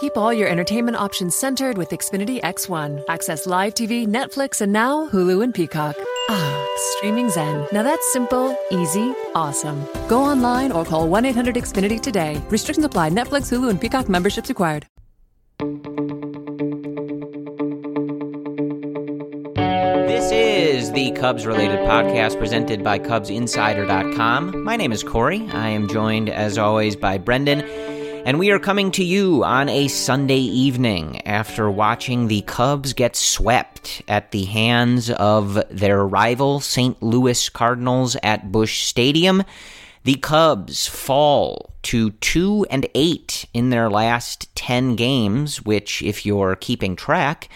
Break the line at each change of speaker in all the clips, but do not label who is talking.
Keep all your entertainment options centered with Xfinity X1. Access live TV, Netflix, and now Hulu and Peacock. Ah, streaming Zen. Now that's simple, easy, awesome. Go online or call 1 800 Xfinity today. Restrictions apply. Netflix, Hulu, and Peacock memberships required.
This is the Cubs related podcast presented by CubsInsider.com. My name is Corey. I am joined, as always, by Brendan. And we are coming to you on a Sunday evening after watching the Cubs get swept at the hands of their rival St. Louis Cardinals at Busch Stadium. The Cubs fall to 2 and 8 in their last 10 games, which if you're keeping track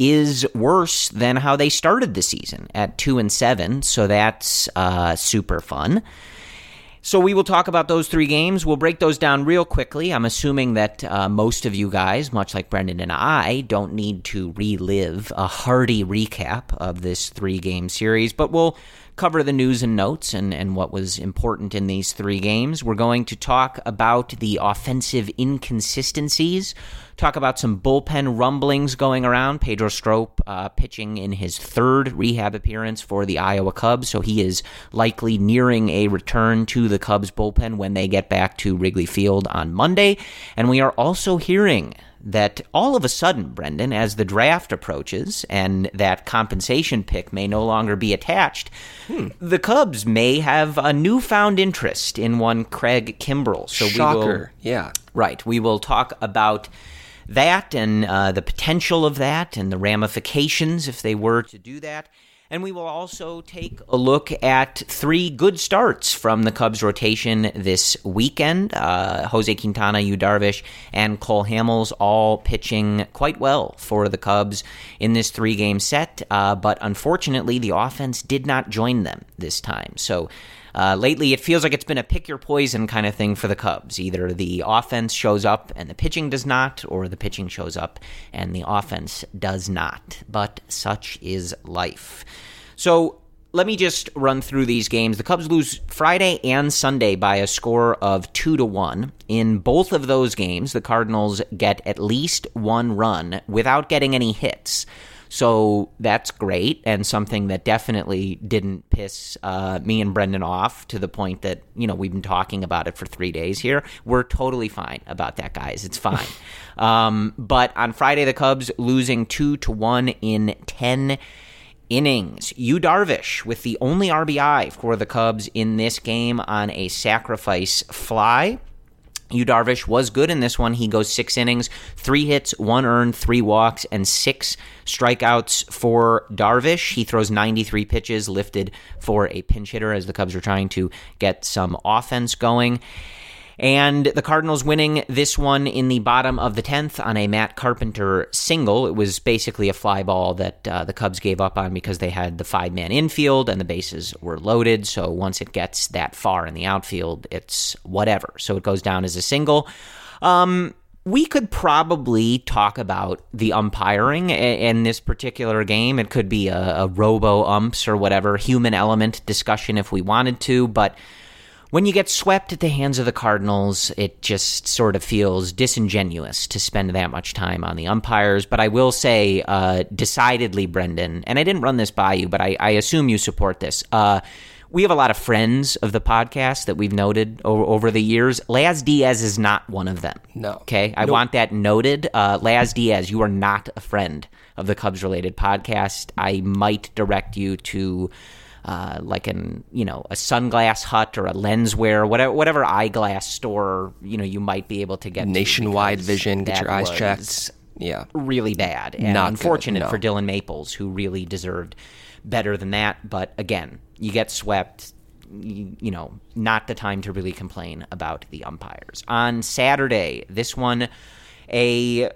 is worse than how they started the season at 2 and 7, so that's uh, super fun. So we will talk about those three games. We'll break those down real quickly. I'm assuming that uh, most of you guys, much like Brendan and I, don't need to relive a hearty recap of this three game series, but we'll cover the news and notes and, and what was important in these three games. We're going to talk about the offensive inconsistencies, talk about some bullpen rumblings going around. Pedro Strop uh, pitching in his third rehab appearance for the Iowa Cubs, so he is likely nearing a return to the Cubs bullpen when they get back to Wrigley Field on Monday. And we are also hearing that all of a sudden, Brendan, as the draft approaches and that compensation pick may no longer be attached, hmm. the Cubs may have a newfound interest in one Craig Kimbrel.
So Shocker. we will, yeah,
right. We will talk about that and uh, the potential of that and the ramifications if they were to do that. And we will also take a look at three good starts from the Cubs rotation this weekend. Uh, Jose Quintana, Yu Darvish, and Cole Hamels all pitching quite well for the Cubs in this three game set. Uh, but unfortunately, the offense did not join them this time. So uh, lately, it feels like it's been a pick your poison kind of thing for the Cubs. Either the offense shows up and the pitching does not, or the pitching shows up and the offense does not. But such is life. So let me just run through these games. The Cubs lose Friday and Sunday by a score of two to one. In both of those games, the Cardinals get at least one run without getting any hits. So that's great and something that definitely didn't piss uh, me and Brendan off to the point that, you know, we've been talking about it for three days here. We're totally fine about that, guys. It's fine. um, but on Friday, the Cubs losing two to one in 10 innings. Yu Darvish with the only RBI for the Cubs in this game on a sacrifice fly. Yu Darvish was good in this one. He goes six innings, three hits, one earned, three walks, and six strikeouts for Darvish. He throws 93 pitches, lifted for a pinch hitter as the Cubs are trying to get some offense going. And the Cardinals winning this one in the bottom of the 10th on a Matt Carpenter single. It was basically a fly ball that uh, the Cubs gave up on because they had the five man infield and the bases were loaded. So once it gets that far in the outfield, it's whatever. So it goes down as a single. Um, we could probably talk about the umpiring in this particular game. It could be a, a robo umps or whatever human element discussion if we wanted to, but when you get swept at the hands of the Cardinals, it just sort of feels disingenuous to spend that much time on the umpires. But I will say, uh, decidedly, Brendan, and I didn't run this by you, but I, I assume you support this. Uh, we have a lot of friends of the podcast that we've noted over, over, the years. Laz Diaz is not one of them.
No.
Okay. I nope. want that noted. Uh, Laz Diaz, you are not a friend of the Cubs related podcast. I might direct you to uh, like an you know a sunglass hut or a lenswear whatever whatever eyeglass store you know you might be able to get
nationwide vision get your eyes checked. yeah.
really bad and Not unfortunate good, no. for Dillon Maples who really deserved better than that. But again you get swept. You, you know not the time to really complain about the umpires. On Saturday this one a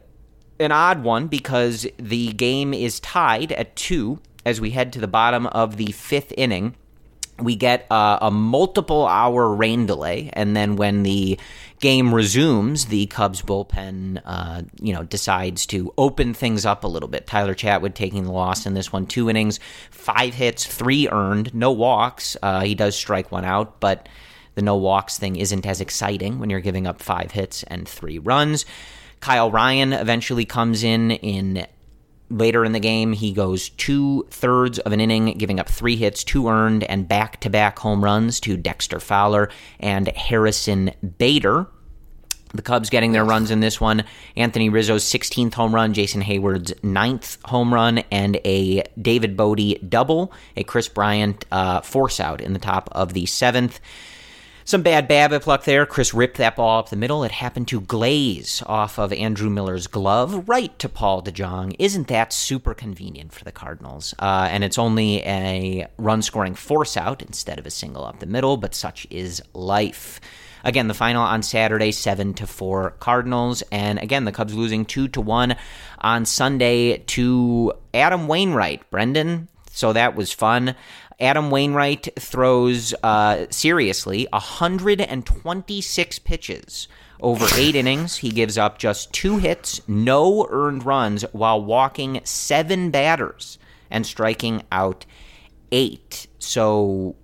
an odd one because the game is tied at two as we head to the bottom of the fifth inning, we get a multiple hour rain delay, and then when the game resumes, the Cubs bullpen, uh, you know, decides to open things up a little bit. Tyler Chatwood taking the loss in this one, two innings, five hits, three earned, no walks. Uh, he does strike one out, but the no walks thing isn't as exciting when you're giving up five hits and three runs. Kyle Ryan eventually comes in in Later in the game, he goes two thirds of an inning, giving up three hits, two earned, and back to back home runs to Dexter Fowler and Harrison Bader. The Cubs getting their runs in this one. Anthony Rizzo's 16th home run, Jason Heyward's 9th home run, and a David Bote double, a Kris Bryant uh, force out in the top of the seventh. Some bad BABIP luck there. Kris ripped that ball up the middle. It happened to glaze off of Andrew Miller's glove right to Paul DeJong. Isn't that super convenient for the Cardinals? Uh, and it's only a run scoring force out instead of a single up the middle, but such is life. Again, the final on Saturday, seven to four Cardinals, and again the Cubs losing two to one on Sunday to Adam Wainwright. Brendan, so that was fun. Adam Wainwright throws uh, seriously 126 pitches over eight innings. He gives up just two hits, no earned runs, while walking seven batters and striking out eight. So,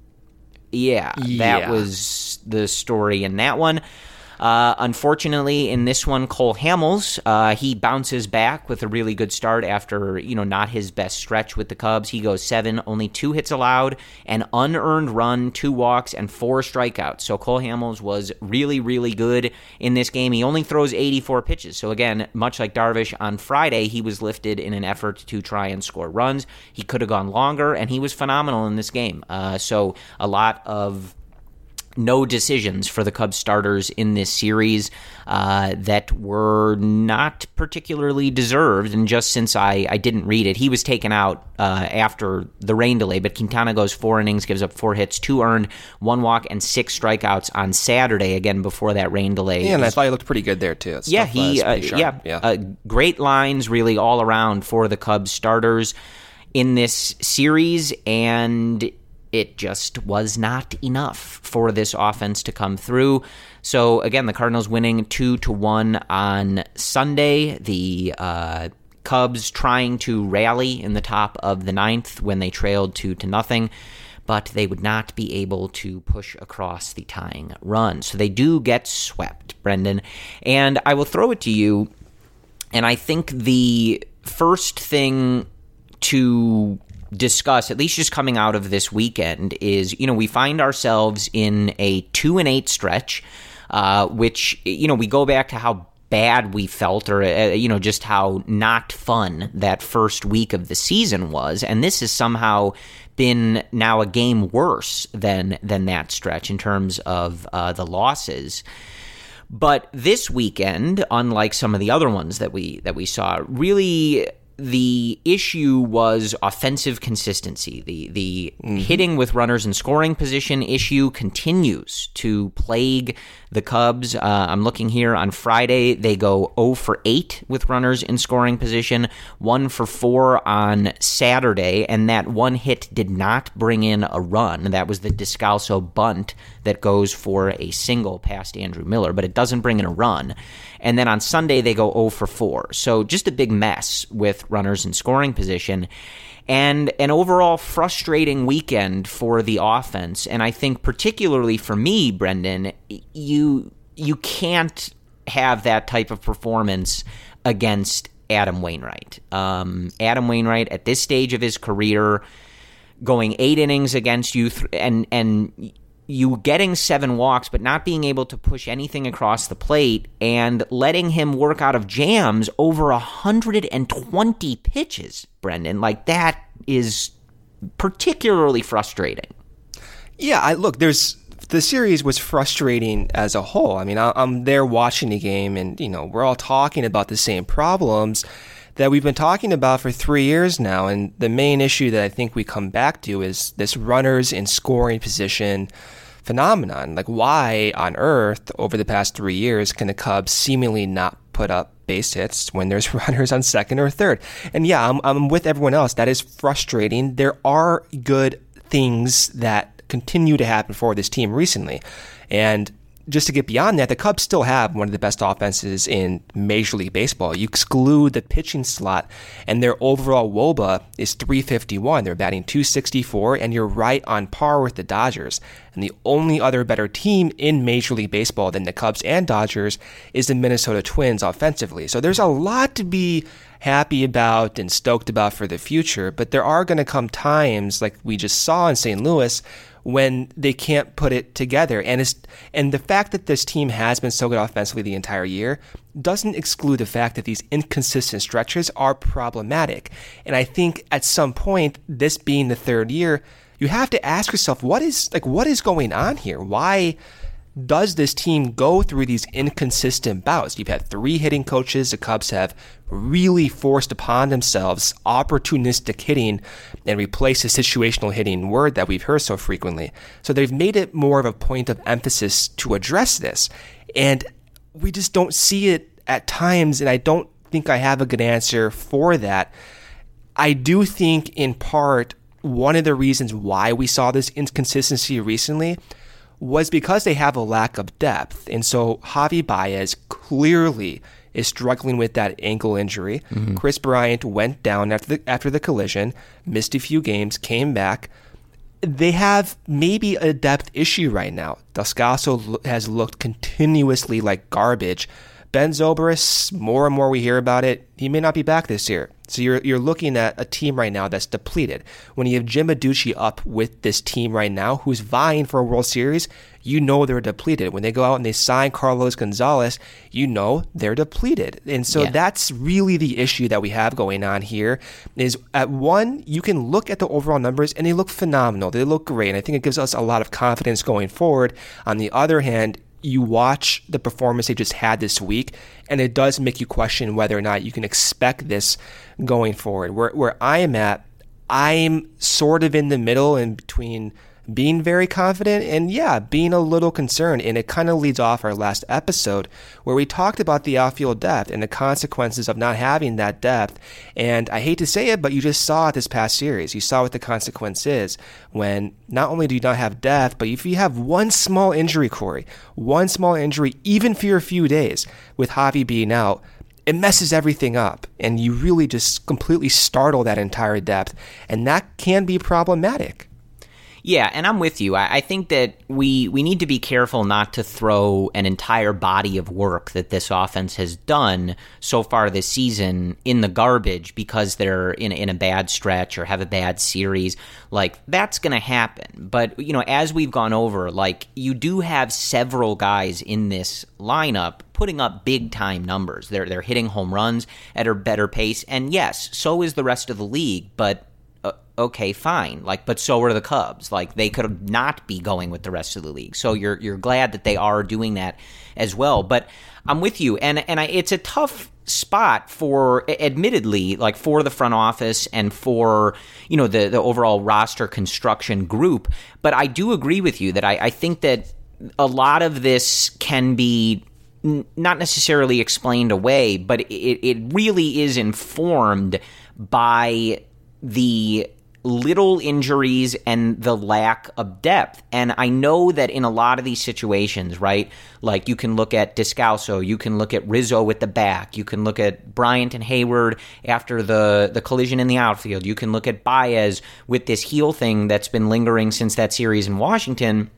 yeah, yeah. that was the story in that one. Uh, unfortunately, in this one, Cole Hamels, uh, he bounces back with a really good start after, you know, not his best stretch with the Cubs. He goes seven, only two hits allowed, an unearned run, two walks, and four strikeouts. So Cole Hamels was really, really good in this game. He only throws 84 pitches. So again, much like Darvish on Friday, he was lifted in an effort to try and score runs. He could have gone longer, and he was phenomenal in this game. Uh, so a lot of no decisions for the Cubs starters in this series uh, that were not particularly deserved. And just since I, I didn't read it, he was taken out uh, after the rain delay. But Quintana goes four innings, gives up four hits, two earned, one walk, and six strikeouts on Saturday. Again, before that rain delay.
Yeah, and I thought he looked pretty good there too.
yeah, he uh, yeah, yeah. Uh, great lines really all around for the Cubs starters in this series and it just was not enough for this offense to come through. So again, the Cardinals winning two to one on Sunday. The uh, Cubs trying to rally in the top of the ninth when they trailed two to nothing, but they would not be able to push across the tying run. So they do get swept, Brendan. And I will throw it to you. And I think the first thing to discuss, at least just coming out of this weekend, is you know we find ourselves in a two and eight stretch, uh, which you know we go back to how bad we felt or uh, you know just how not fun that first week of the season was. And this has somehow been now a game worse than than that stretch in terms of uh, the losses. But this weekend unlike some of the other ones that we that we saw really the issue was offensive consistency. The the mm-hmm. hitting with runners in scoring position issue continues to plague the Cubs. Uh, I'm looking here on Friday. They go 0 for 8 with runners in scoring position, 1 for 4 on Saturday, and that one hit did not bring in a run. That was the Descalso bunt that goes for a single past Andrew Miller, but it doesn't bring in a run. And then on Sunday, they go 0 for 4. So just a big mess with runners in scoring position. And an overall frustrating weekend for the offense. And I think, particularly for me, Brendan, you you can't have that type of performance against Adam Wainwright. Um, Adam Wainwright, at this stage of his career, going eight innings against you, th- and and you getting seven walks, but not being able to push anything across the plate and letting him work out of jams over 120 pitches, Brendan. Like that is particularly frustrating.
Yeah, I look, there's the series was frustrating as a whole. I mean, I'm there watching the game and, you know, we're all talking about the same problems that we've been talking about for three years now. And the main issue that I think we come back to is this runners in scoring position phenomenon. Like, why on earth, over the past three years, can the Cubs seemingly not put up base hits when there's runners on second or third? And yeah, I'm, I'm with everyone else. That is frustrating. There are good things that continue to happen for this team recently. And just to get beyond that, the Cubs still have one of the best offenses in Major League Baseball. You exclude the pitching slot, and their overall WOBA is 351. They're batting 264, and you're right on par with the Dodgers. And the only other better team in Major League Baseball than the Cubs and Dodgers is the Minnesota Twins offensively. So there's a lot to be happy about and stoked about for the future, but there are going to come times, like we just saw in St. Louis, when they can't put it together. And it's, and the fact that this team has been so good offensively the entire year doesn't exclude the fact that these inconsistent stretches are problematic. And I think at some point, this being the third year, you have to ask yourself what is like what is going on here? Why does this team go through these inconsistent bouts? You've had three hitting coaches. The Cubs have really forced upon themselves opportunistic hitting and replaced the situational hitting word that we've heard so frequently. So they've made it more of a point of emphasis to address this. And we just don't see it at times. And I don't think I have a good answer for that. I do think, in part, one of the reasons why we saw this inconsistency recently was because they have a lack of depth. And so Javi Baez clearly is struggling with that ankle injury. Mm-hmm. Kris Bryant went down after the, after the collision, missed a few games, came back. They have maybe a depth issue right now. Descalso has looked continuously like garbage. Ben Zobrist, more and more we hear about it, he may not be back this year. So you're you're looking at a team right now that's depleted. When you have Jim Adduci up with this team right now, who's vying for a World Series, you know they're depleted. When they go out and they sign Carlos Gonzalez, you know they're depleted. And so yeah. that's really the issue that we have going on here. Is at one, you can look at the overall numbers and they look phenomenal. They look great. And I think it gives us a lot of confidence going forward. On the other hand, you watch the performance they just had this week, and it does make you question whether or not you can expect this going forward. Where where I am at, I'm sort of in the middle and between being very confident and yeah, being a little concerned. And it kind of leads off our last episode where we talked about the outfield depth and the consequences of not having that depth. And I hate to say it, but you just saw it this past series. You saw what the consequence is when not only do you not have depth, but if you have one small injury, Corey, one small injury, even for a few days with Javi being out, it messes everything up and you really just completely startle that entire depth. And that can be problematic.
Yeah, and I'm with you. I, I, think that we we need to be careful not to throw an entire body of work that this offense has done so far this season in the garbage because they're in in a bad stretch or have a bad series. Like that's going to happen. But you know, as we've gone over, like you do have several guys in this lineup putting up big time numbers. They're they're hitting home runs at a better pace, and yes, so is the rest of the league. But okay, fine. Like, but so are the Cubs. Like, they could not be going with the rest of the league. So you're you're glad that they are doing that as well. But I'm with you, and and I, it's a tough spot for admittedly like for the front office and for you know the the overall roster construction group but i do agree with you that i, I think that a lot of this can be not necessarily explained away, but it, it really is informed by the little injuries and the lack of depth. And I know that in a lot of these situations, right? Like you can look at Descalso, you can look at Rizzo with the back, you can look at Bryant and Heyward after the the collision in the outfield, you can look at Baez with this heel thing that's been lingering since that series in Washington.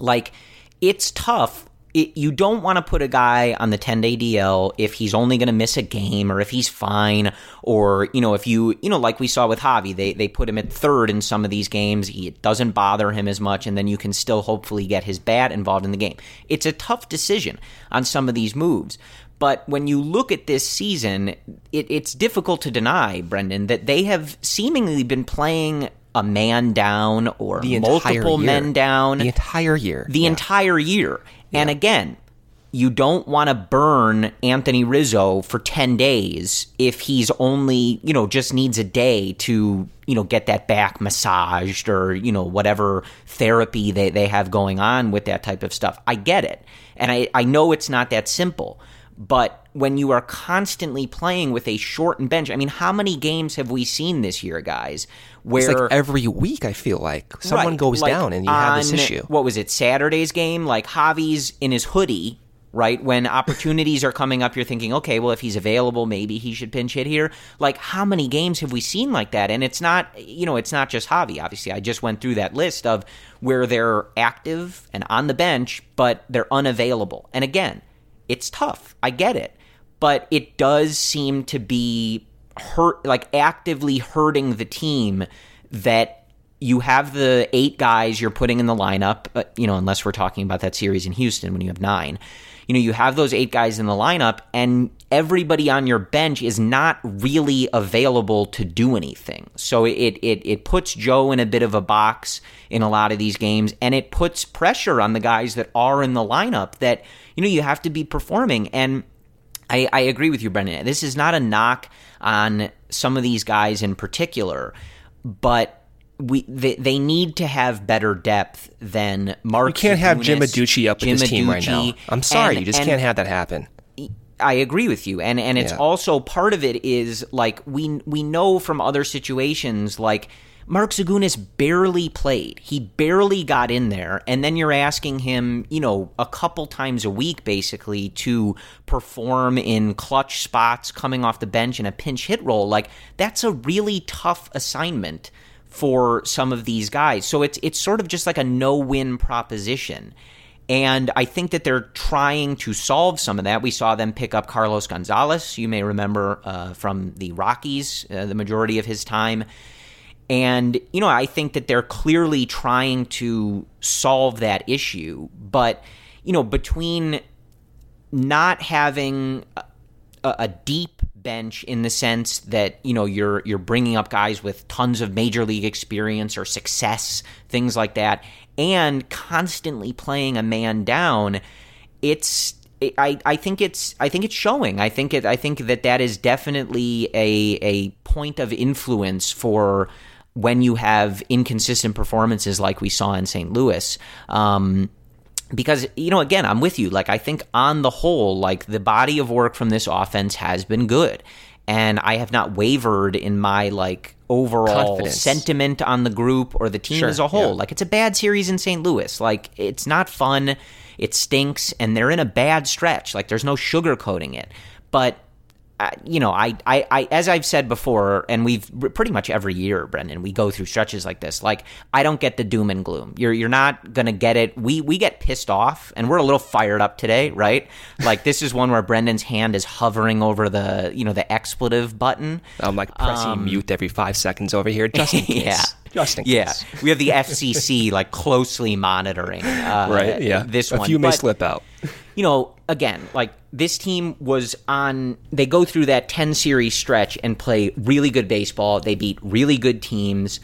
Like it's tough it, you don't want to put a guy on the 10 day DL if he's only going to miss a game or if he's fine or, you know, if you, you know, like we saw with Javi, they, they put him at third in some of these games. He, it doesn't bother him as much, and then you can still hopefully get his bat involved in the game. It's a tough decision on some of these moves. But when you look at this season, it, it's difficult to deny, Brendan, that they have seemingly been playing a man down or multiple
year.
men down
the entire year.
The yeah. entire year. Yeah. And again, you don't want to burn Anthony Rizzo for 10 days if he's only, you know, just needs a day to, you know, get that back massaged or, you know, whatever therapy they, they have going on with that type of stuff. I get it. And I, I know it's not that simple. But when you are constantly playing with a shortened bench, I mean, how many games have we seen this year, guys?
Where it's like every week, I feel like someone right, goes like down and you have this issue.
What was it? Saturday's game, like Javi's in his hoodie, right? When opportunities are coming up, you're thinking, okay, well, if he's available, maybe he should pinch hit here. Like, how many games have we seen like that? And it's not, you know, it's not just Javi. Obviously, I just went through that list of where they're active and on the bench, but they're unavailable. And again, it's tough. I get it. But it does seem to be hurt like actively hurting the team that you have the eight guys you're putting in the lineup, uh, you know, unless we're talking about that series in Houston when you have nine. You know, you have those eight guys in the lineup, and everybody on your bench is not really available to do anything. So it it it puts Joe in a bit of a box in a lot of these games, and it puts pressure on the guys that are in the lineup that you know you have to be performing. And I, I agree with you, Brendan. This is not a knock on some of these guys in particular, but we they, they need to have better depth than Mark.
You can't have Jim Adduci up Jim with this team right now. I'm sorry, and, you just can't have that happen.
I agree with you, and and it's yeah. also part of it is like we we know from other situations like Mark Zagunis barely played. He barely got in there. And then you're asking him, you know, a couple times a week basically to perform in clutch spots coming off the bench in a pinch hit role. Like, that's a really tough assignment for some of these guys. So it's it's sort of just like a no-win proposition. And I think that they're trying to solve some of that. We saw them pick up Carlos Gonzalez, you may remember uh, from the Rockies, uh, the majority of his time. And, you know, I think that they're clearly trying to solve that issue. But, you know, between not having a, a, deep bench in the sense that you know you're you're bringing up guys with tons of major league experience or success things like that and constantly playing a man down it's I, I think it's I think it's showing. I think it I think that that is definitely a a point of influence for when you have inconsistent performances like we saw in St. Louis. Um, because you know again i'm with you like i think on the whole like the body of work from this offense has been good and i have not wavered in my like overall Confidence. sentiment on the group or the team sure, as a whole yeah. like it's a bad series in st louis like it's not fun it stinks and they're in a bad stretch like there's no sugarcoating it but uh, you know, I, I, I, as I've said before, and we've pretty much every year, Brendan, we go through stretches like this. Like, I don't get the doom and gloom. You're, you're not gonna get it. We, we get pissed off, and we're a little fired up today, right? Like, this is one where Brendan's hand is hovering over the, you know, the expletive button.
I'm like pressing um, mute every five seconds over here, just in case.
yeah.
Just in
case. Yeah, we have the FCC like closely monitoring. Uh,
right. Yeah.
This
a
one.
few may
but,
slip out.
You know, again, like this team was on they go through that 10 series stretch and play really good baseball. They beat really good teams.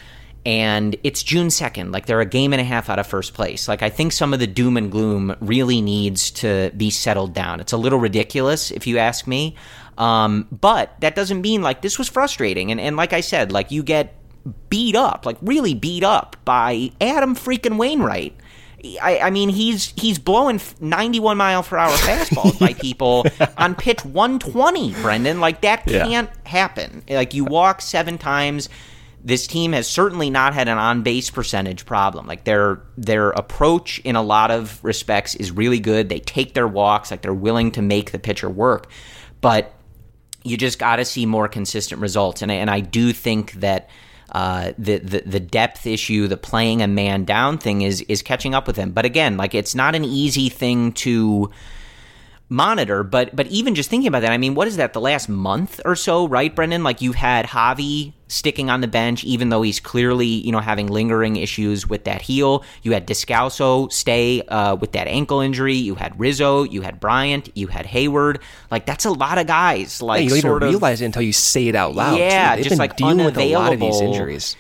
And it's June 2nd like they're a game and a half out of first place. Like I think some of the doom and gloom really needs to be settled down. It's a little ridiculous if you ask me. Um, but that doesn't mean like this was frustrating. And, and like I said like you get beat up like really beat up by Adam freaking Wainwright I, I, mean, he's he's blowing 91 mile per hour fastballs by people on pitch 120, Brendan. Like that can't yeah. happen. Like you walk seven times. This team has certainly not had an on base percentage problem. Like their their approach in a lot of respects is really good. They take their walks, like they're willing to make the pitcher work, but you just got to see more consistent results. And and I do think that uh, the, the the depth issue, the playing a man down thing is is catching up with him. But again, like it's not an easy thing to monitor. But but even just thinking about that, I mean, what is that? The last month or so, right, Brendan? Like you've had Javi sticking on the bench, even though he's clearly you know having lingering issues with that heel. You had Descalso stay uh, with that ankle injury. You had Rizzo. You had Bryant. You had Heyward. Like that's a lot of guys. Like
yeah, you don't
even
realize it until you say it out loud.
Yeah,
just
like
dealing with a lot of these injuries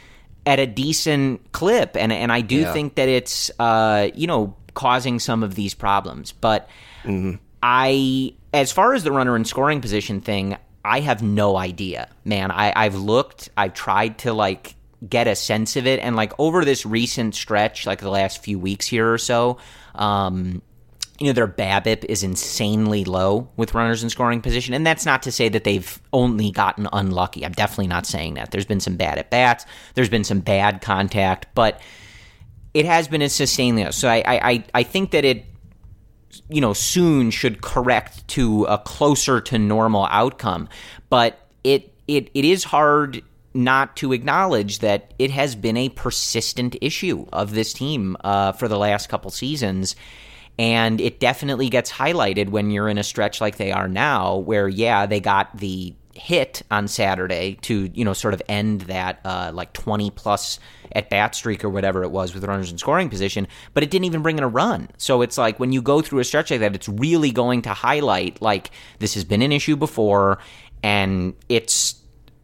at a decent clip, and and I do yeah. think that it's uh, you know causing some of these problems, but. Mm-hmm. I, as far as the runner in scoring position thing, I have no idea, man. I, I've looked, I've tried to like get a sense of it, and like over this recent stretch, like the last few weeks here or so, um, you know, their BABIP is insanely low with runners in scoring position. And that's not to say that they've only gotten unlucky. I'm definitely not saying that. There's been some bad at bats, there's been some bad contact, but it has been insanely low. So I, I, I think that it you know, soon should correct to a closer to normal outcome. But it it it is hard not to acknowledge that it has been a persistent issue of this team uh, for the last couple seasons. And it definitely gets highlighted when you're in a stretch like they are now, where, yeah, they got the hit on Saturday to you know sort of end that uh, like 20 plus at bat streak or whatever it was with runners in scoring position, but it didn't even bring in a run. So it's like when you go through a stretch like that, it's really going to highlight like this has been an issue before, and it's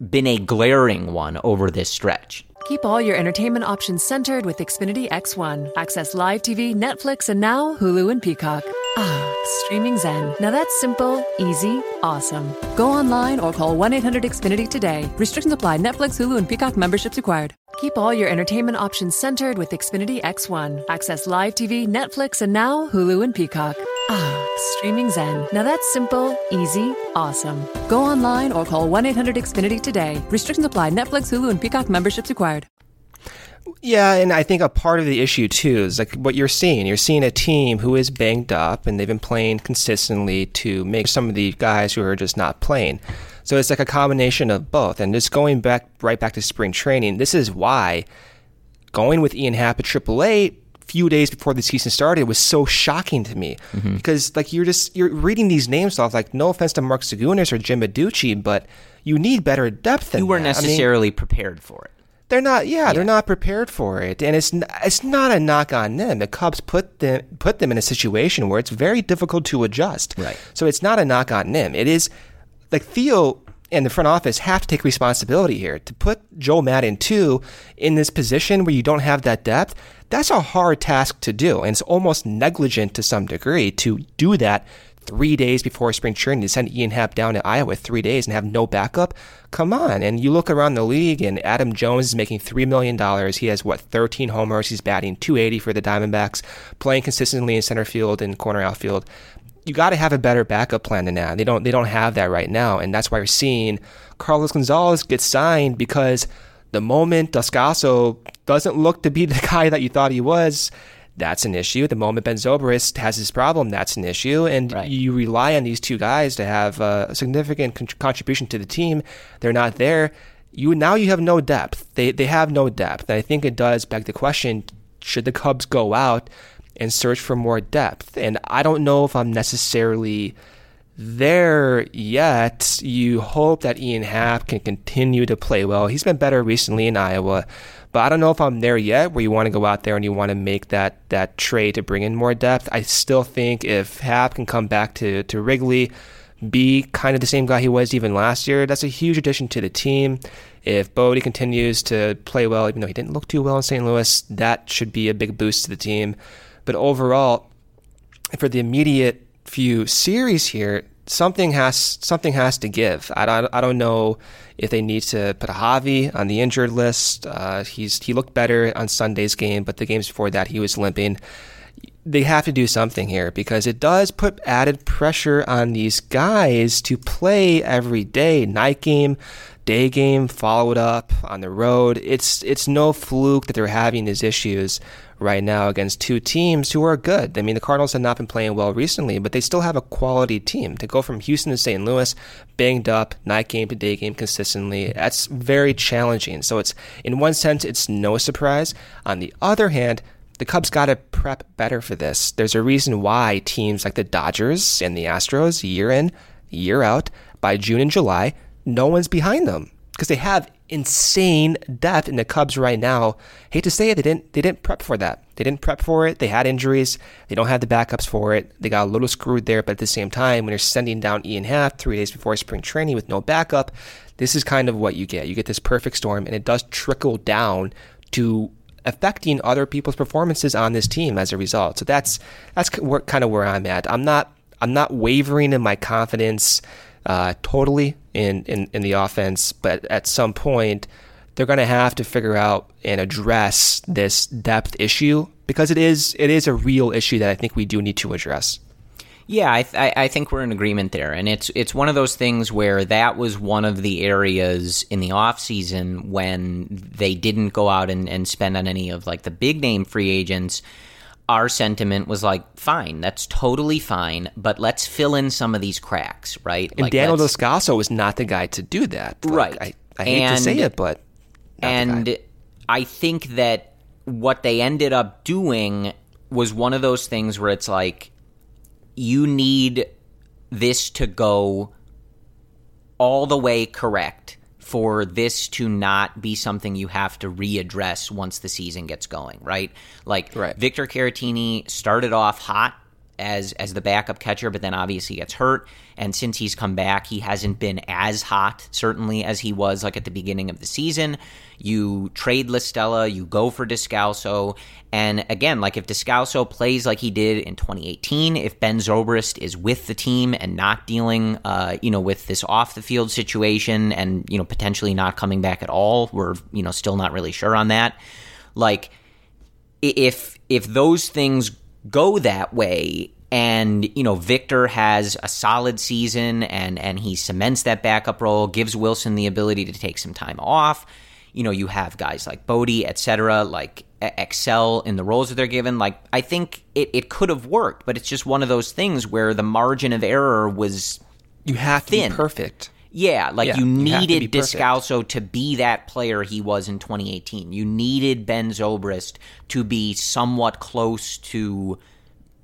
been a glaring one over this stretch.
Keep all your entertainment options centered with Xfinity X1. Access live TV, Netflix, and now Hulu and Peacock. Ah, streaming Zen. Now that's simple, easy, awesome. Go online or call 1 800 Xfinity today. Restrictions apply. Netflix, Hulu, and Peacock memberships required. Keep all your entertainment options centered with Xfinity X1. Access live TV, Netflix, and now Hulu and Peacock. Ah, streaming Zen. Now that's simple, easy, awesome. Go online or call 1 800 Xfinity today. Restrictions apply. Netflix, Hulu, and Peacock memberships required.
Yeah, and I think a part of the issue too is like what you're seeing. You're seeing a team who is banged up and they've been playing consistently to make some of the guys who are just not playing. So it's like a combination of both. And just going back right back to spring training, this is why going with Ian Happ at AAA a few days before the season started was so shocking to me mm-hmm. because like you're just you're reading these names off like no offense to Mark Zagunis or Jim Adduci, but you need better depth.
Than you weren't necessarily
I mean,
prepared for it.
They're not. Yeah, yeah, they're not prepared for it, and it's it's not a knock on them. The Cubs put them put them in a situation where it's very difficult to adjust.
Right.
So it's not a knock on them. It is like Theo and the front office have to take responsibility here to put Joe Maddon too in this position where you don't have that depth. That's a hard task to do, and it's almost negligent to some degree to do that three days before spring training to send Ian Happ down to Iowa three days and have no backup. Come on. And you look around the league, and Adam Jones is making $3 million. He has, what, 13 homers. He's batting 280 for the Diamondbacks, playing consistently in center field and corner outfield you got to have a better backup plan than that. They don't they don't have that right now, and that's why you're seeing Carlos Gonzalez get signed because the moment Descalso doesn't look to be the guy that you thought he was, that's an issue. The moment Ben Zobrist has his problem, that's an issue. And right. you rely on these two guys to have uh, a significant con- contribution to the team. They're not there. You now you have no depth. They they have no depth. And I think it does beg the question: Should the Cubs go out and search for more depth? And I don't know if I'm necessarily there yet. You hope that Ian Happ can continue to play well. He's been better recently in Iowa, but I don't know if I'm there yet where you want to go out there and you want to make that, that trade to bring in more depth. I still think if Happ can come back to, to Wrigley, be kind of the same guy he was even last year, that's a huge addition to the team. If Bote continues to play well, even though he didn't look too well in St. Louis, that should be a big boost to the team. But overall, for the immediate few series here, something has something has to give. I don't, I don't know if they need to put a Javi on the injured list. Uh, he's he looked better on Sunday's game, but the games before that he was limping. They have to do something here because it does put added pressure on these guys to play every day. Night game, day game, followed up on the road. It's it's no fluke that they're having these issues right now against two teams who are good. I mean, the Cardinals have not been playing well recently, but they still have a quality team. To go from Houston to St. Louis, banged up, night game to day game consistently, that's very challenging. So it's, in one sense, it's no surprise. On the other hand, the Cubs got to prep better for this. There's a reason why teams like the Dodgers and the Astros, year in, year out, by June and July, no one's behind them because they have insane depth in the Cubs right now. Hate to say it, they didn't they didn't prep for that. They didn't prep for it. They had injuries. They don't have the backups for it. They got a little screwed there, but at the same time, when you're sending down Ian Happ three days before spring training with no backup, this is kind of what you get. You get this perfect storm, and it does trickle down to affecting other people's performances on this team as a result. So that's that's kind of where I'm at. I'm not I'm not wavering in my confidence uh, totally in, in, in the offense, but at some point, they're going to have to figure out and address this depth issue because it is it is a real issue that I think we do need to address.
Yeah, I, th- I think we're in agreement there, and it's it's one of those things where that was one of the areas in the off season when they didn't go out and, and spend on any of like the big name free agents our sentiment was like, fine, that's totally fine, but let's fill in some of these cracks, right?
And
like,
Daniel Descalso was not the guy to do that.
Like, right.
I, I hate and, to say it, but.
And I think that what they ended up doing was one of those things where it's like, you need this to go all the way correct for this to not be something you have to readdress once the season gets going, right? Like right. Victor Caratini started off hot as as the backup catcher, but then obviously gets hurt. And since he's come back, he hasn't been as hot, certainly, as he was like at the beginning of the season. You trade La Stella, you go for Descalso. And again, like if Descalso plays like he did in 2018, if Ben Zobrist is with the team and not dealing, uh, you know, with this off the field situation and, you know, potentially not coming back at all, we're, you know, still not really sure on that. Like, if if those things go that way. And you know Victor has a solid season and and he cements that backup role gives Willson the ability to take some time off. You know you have guys like Bote etc like excel in the roles that they're given. Like I think it, it could have worked but it's just one of those things where the margin of error was
you have to
thin.
be perfect
yeah, like yeah, you needed you Descalso to be that player he was in 2018. You needed Ben Zobrist to be somewhat close to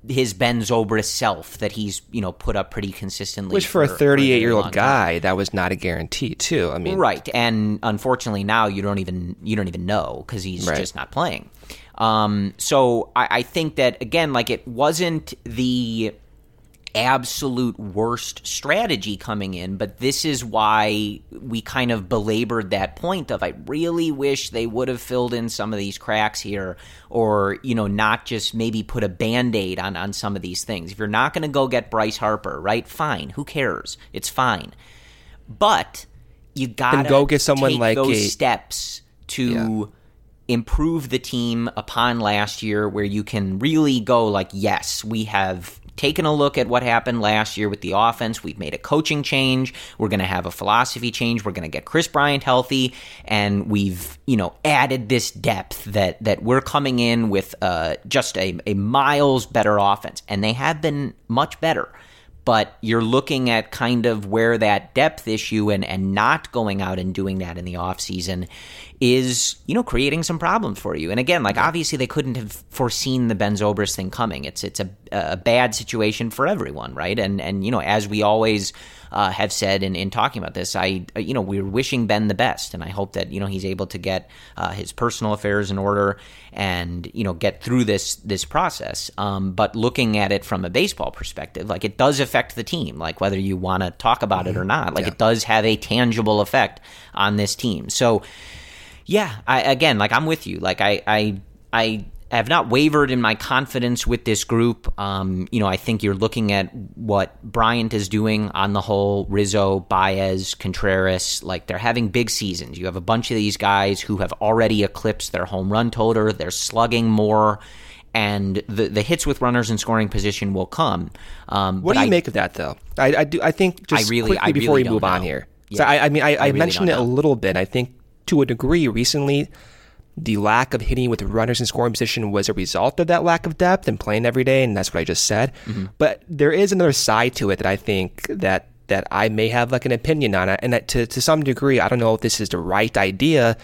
his Ben Zobrist self that he's you know put up pretty consistently.
Which for, for a 38 year old guy, time. that was not a guarantee too. I mean,
right? And unfortunately, now you don't even you don't even know because he's right. just not playing. Um, so I, I think that again, like it wasn't the absolute worst strategy coming in, but this is why we kind of belabored that point of I really wish they would have filled in some of these cracks here or, you know, not just maybe put a band-aid on on some of these things. If you're not going to go get Bryce Harper, right? Fine, who cares? It's fine. But you got to
go get someone like
those
a,
steps to yeah improve the team upon last year where you can really go like yes we have taken a look at what happened last year with the offense. We've made a coaching change. We're going to have a philosophy change. We're going to get Kris Bryant healthy, and we've you know added this depth that that we're coming in with uh, just a, a miles better offense, and they have been much better but you're looking at kind of where that depth issue and, and not going out and doing that in the offseason is, you know, creating some problems for you. And again, like obviously they couldn't have foreseen the Ben Zobrist thing coming. It's it's a, a bad situation for everyone, right? And and you know, as we always uh, have said in, in talking about this, I you know we're wishing Ben the best, and I hope that you know he's able to get uh, his personal affairs in order and you know get through this this process. Um, but looking at it from a baseball perspective, like it does affect the team, like whether you want to talk about it or mm-hmm. not, like yeah. it does have a tangible effect on this team. So yeah, I again like I'm with you. Like I I I have not wavered in my confidence with this group. Um, you know, I think you're looking at what Bryant is doing on the whole, Rizzo, Baez, Contreras, like they're having big seasons. You have a bunch of these guys who have already eclipsed their home run total. They're slugging more. And the the hits with runners in scoring position will come.
Um, what do you I, make of that, though? I, I, do. I think just I really, quickly I before really we move on here. Yeah. So I, I mean, I, I really mentioned it know. a little bit. I think to a degree recently the lack of hitting with runners in scoring position was a result of that lack of depth and playing every day, and that's what I just said. Mm-hmm. But there is another side to it that I think that that I may have like an opinion on it, and that to to some degree, I don't know if this is the right idea,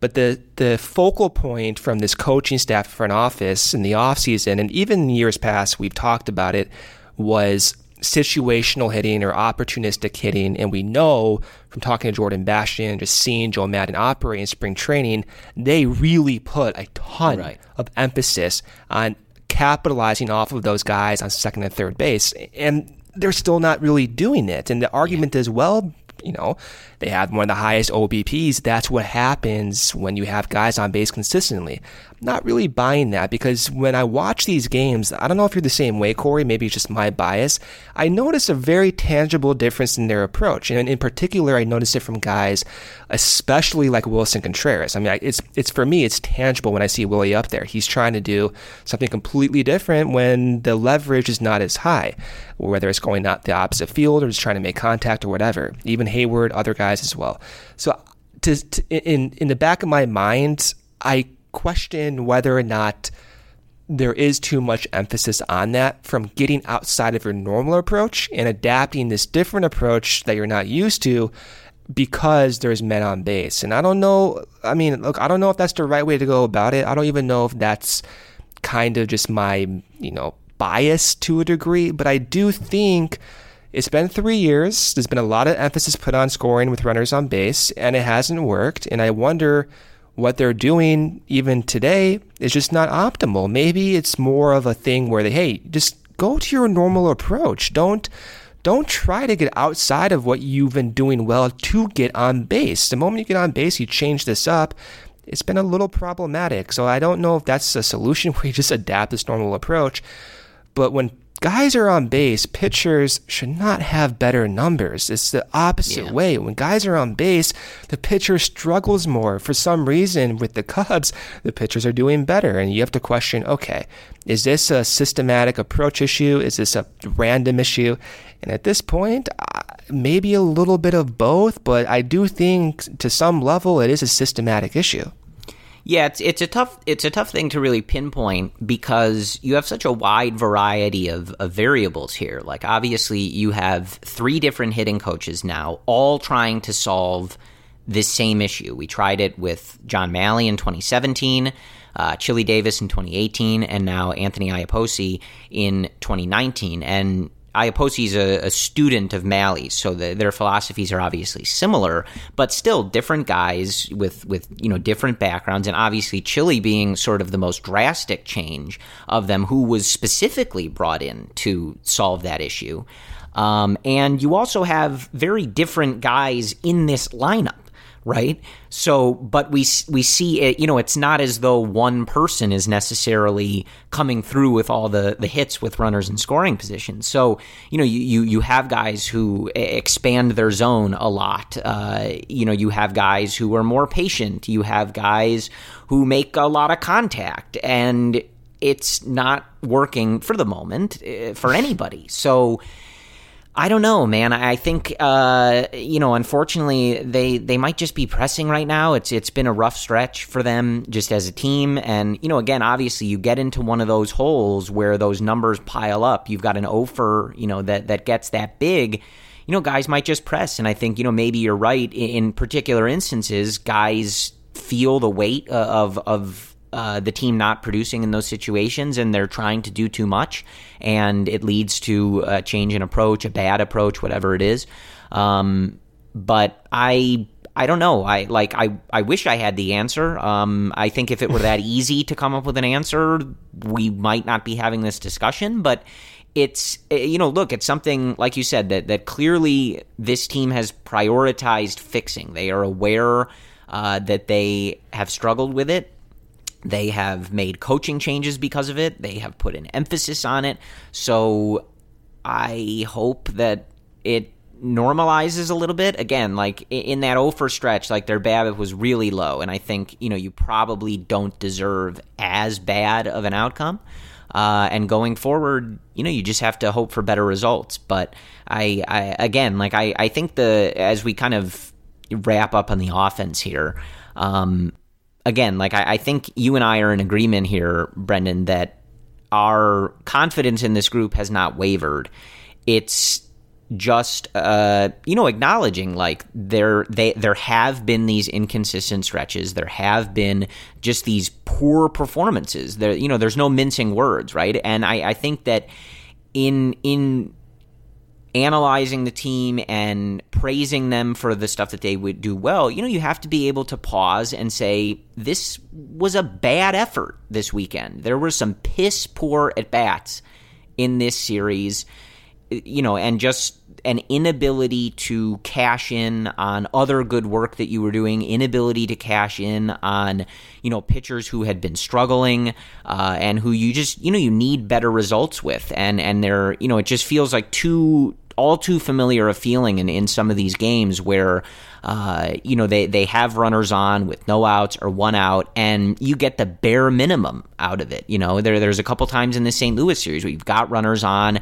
but the the focal point from this coaching staff front office in the off season, and even years past, we've talked about it, was situational hitting or opportunistic hitting. And we know from talking to Jordan Bastian, just seeing Joe Maddon operate in spring training, they really put a ton right. of emphasis on capitalizing off of those guys on second and third base. And they're still not really doing it. And the argument yeah. is, well, you know, they have one of the highest OBPs. That's what happens when you have guys on base consistently. Not really buying that because when I watch these games, I don't know if you're the same way, Corey, maybe it's just my bias. I notice a very tangible difference in their approach. And in particular, I notice it from guys, especially like Willson Contreras. I mean, it's, it's for me, it's tangible when I see Willie up there. He's trying to do something completely different when the leverage is not as high, whether it's going out the opposite field or just trying to make contact or whatever. Even Heyward, other guys guys as well. So to, to, in in the back of my mind, I question whether or not there is too much emphasis on that from getting outside of your normal approach and adapting this different approach that you're not used to because there's men on base. And I don't know, I mean, look, I don't know if that's the right way to go about it. I don't even know if that's kind of just my, you know, bias to a degree, but I do think it's been three years. There's been a lot of emphasis put on scoring with runners on base, and it hasn't worked. And I wonder what they're doing even today is just not optimal. Maybe it's more of a thing where they, hey, just go to your normal approach. Don't don't try to get outside of what you've been doing well to get on base. The moment you get on base, you change this up. It's been a little problematic. So I don't know if that's a solution where you just adapt this normal approach. But when guys are on base, pitchers should not have better numbers. It's the opposite yeah. way. When guys are on base, the pitcher struggles more. For some reason, with the Cubs, the pitchers are doing better. And you have to question okay, is this a systematic approach issue? Is this a random issue? And at this point, maybe a little bit of both, but I do think to some level it is a systematic issue.
Yeah, it's it's a tough it's a tough thing to really pinpoint because you have such a wide variety of, of variables here. Like obviously you have three different hitting coaches now, all trying to solve this same issue. We tried it with John Mallee in 2017, uh, Chili Davis in 2018, and now Anthony Iapoce in 2019. And Iapoce is a, a, student of Mallee's, so the, their philosophies are obviously similar, but still different guys with with you know different backgrounds, and obviously Chili being sort of the most drastic change of them, who was specifically brought in to solve that issue. Um, and you also have very different guys in this lineup right? So, but we we see it. You know, it's not as though one person is necessarily coming through with all the the hits with runners in scoring positions. So, you know, you you, you have guys who expand their zone a lot. Uh, you know, you have guys who are more patient. You have guys who make a lot of contact and it's not working for the moment uh, for anybody. So I don't know, man. I think uh, you know, unfortunately, they they might just be pressing right now. It's it's been a rough stretch for them just as a team, and you know, again, obviously, you get into one of those holes where those numbers pile up. You've got an offer, you know, that that gets that big. You know, guys might just press, and I think you know maybe you're right in particular instances. Guys feel the weight uh, of of uh, the team not producing in those situations and they're trying to do too much and it leads to a change in approach, a bad approach, whatever it is. Um, but I I don't know. I like I I wish I had the answer. Um, I think if it were that easy to come up with an answer, we might not be having this discussion. But it's eh, you know, look, it's something like you said that that clearly this team has prioritized fixing. They are aware uh, that they have struggled with it. They have made coaching changes because of it. They have put an emphasis on it. So I hope that it normalizes a little bit. Again, like in that over stretch, like their BABIP was really low, and I think you know you probably don't deserve as bad of an outcome. Uh, and going forward, you know, you just have to hope for better results. But I, I again, like I, I think the as we kind of wrap up on the offense here, um, again, like I, I think you and I are in agreement here, Brendan, that our confidence in this group has not wavered. It's just uh, you know acknowledging like there they there have been these inconsistent stretches. There have been just these poor performances. There you know there's no mincing words right? And I, I think that in in analyzing the team and praising them for the stuff that they would do well, you know, you have to be able to pause and say, this was a bad effort this weekend. There were some piss poor at bats in this series, you know, and just an inability to cash in on other good work that you were doing, inability to cash in on, you know, pitchers who had been struggling uh, and who you just, you know, you need better results with. And, and they're, you know, it just feels like too, all too familiar a feeling in, in some of these games where uh, you know they, they have runners on with no outs or one out and you get the bare minimum out of it you know there, there's a couple times in the st louis series where you've got runners on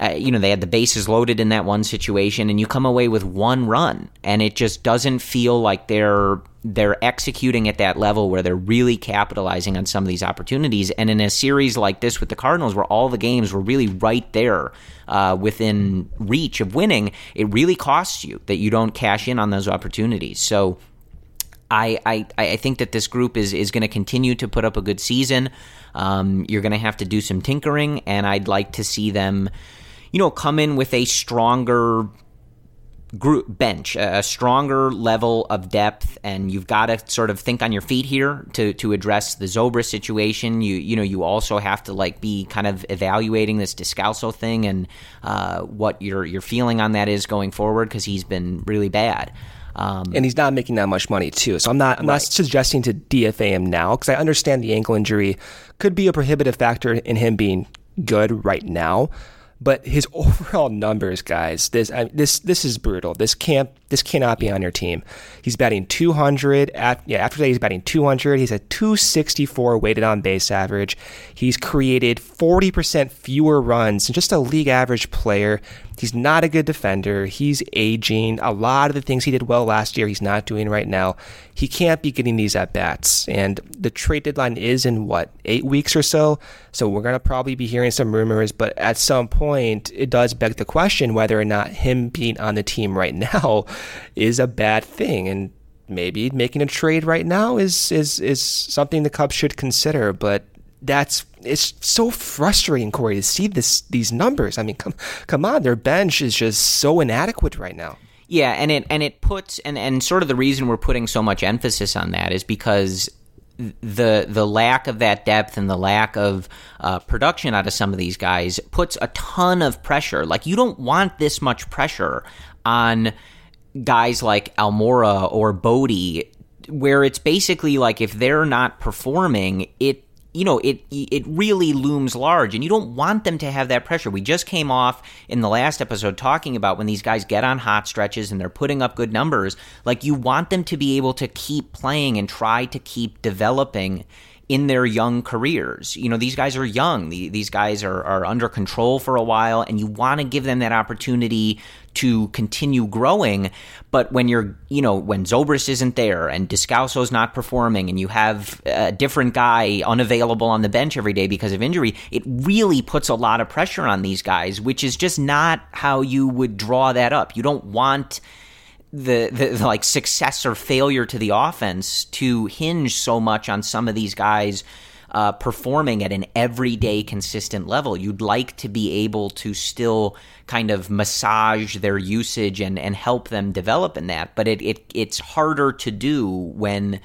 uh, you know they had the bases loaded in that one situation and you come away with one run and it just doesn't feel like they're they're executing at that level where they're really capitalizing on some of these opportunities. And in a series like this with the Cardinals, where all the games were really right there uh, within reach of winning, it really costs you that you don't cash in on those opportunities. So. I, I, I think that this group is, is going to continue to put up a good season. Um, you're going to have to do some tinkering, and I'd like to see them, you know, come in with a stronger group bench, a stronger level of depth, and you've got to sort of think on your feet here to to address the Zobrist situation. You you know you also have to like be kind of evaluating this Descalso thing and uh, what your your feeling on that is going forward because he's been really bad.
Um, and he's not making that much money too. So I'm not I'm right. not suggesting to DFA him now because I understand the ankle injury could be a prohibitive factor in him being good right now. But his overall numbers, guys, this I, this this is brutal. This can't this cannot be on your team. He's batting 200. At, yeah, after that, he's batting 200. He's a 264 weighted on base average. He's created 40% fewer runs than just a league average player. He's not a good defender. He's aging. A lot of the things he did well last year, he's not doing right now. He can't be getting these at bats. And the trade deadline is in what, eight weeks or so? So we're going to probably be hearing some rumors. But at some point, it does beg the question whether or not him being on the team right now is a bad thing. And maybe making a trade right now is is is something the Cubs should consider. But that's it's so frustrating, Corey, to see this these numbers. I mean, come come on, their bench is just so inadequate right now.
Yeah, and it and it puts and and sort of the reason we're putting so much emphasis on that is because the the lack of that depth and the lack of uh, production out of some of these guys puts a ton of pressure. Like you don't want this much pressure on guys like Almora or Bote, where it's basically like if they're not performing, it you know it it really looms large and you don't want them to have that pressure we just came off in the last episode talking about when these guys get on hot stretches and they're putting up good numbers like you want them to be able to keep playing and try to keep developing in their young careers. You know, these guys are young. These guys are, are under control for a while, and you want to give them that opportunity to continue growing. But when you're, you know, when Zobrist isn't there and Descalso's not performing and you have a different guy unavailable on the bench every day because of injury, it really puts a lot of pressure on these guys, which is just not how you would draw that up. You don't want the, the, the, like success or failure to the offense to hinge so much on some of these guys uh, performing at an everyday consistent level. You'd like to be able to still kind of massage their usage and, and help them develop in that, but it, it it's harder to do when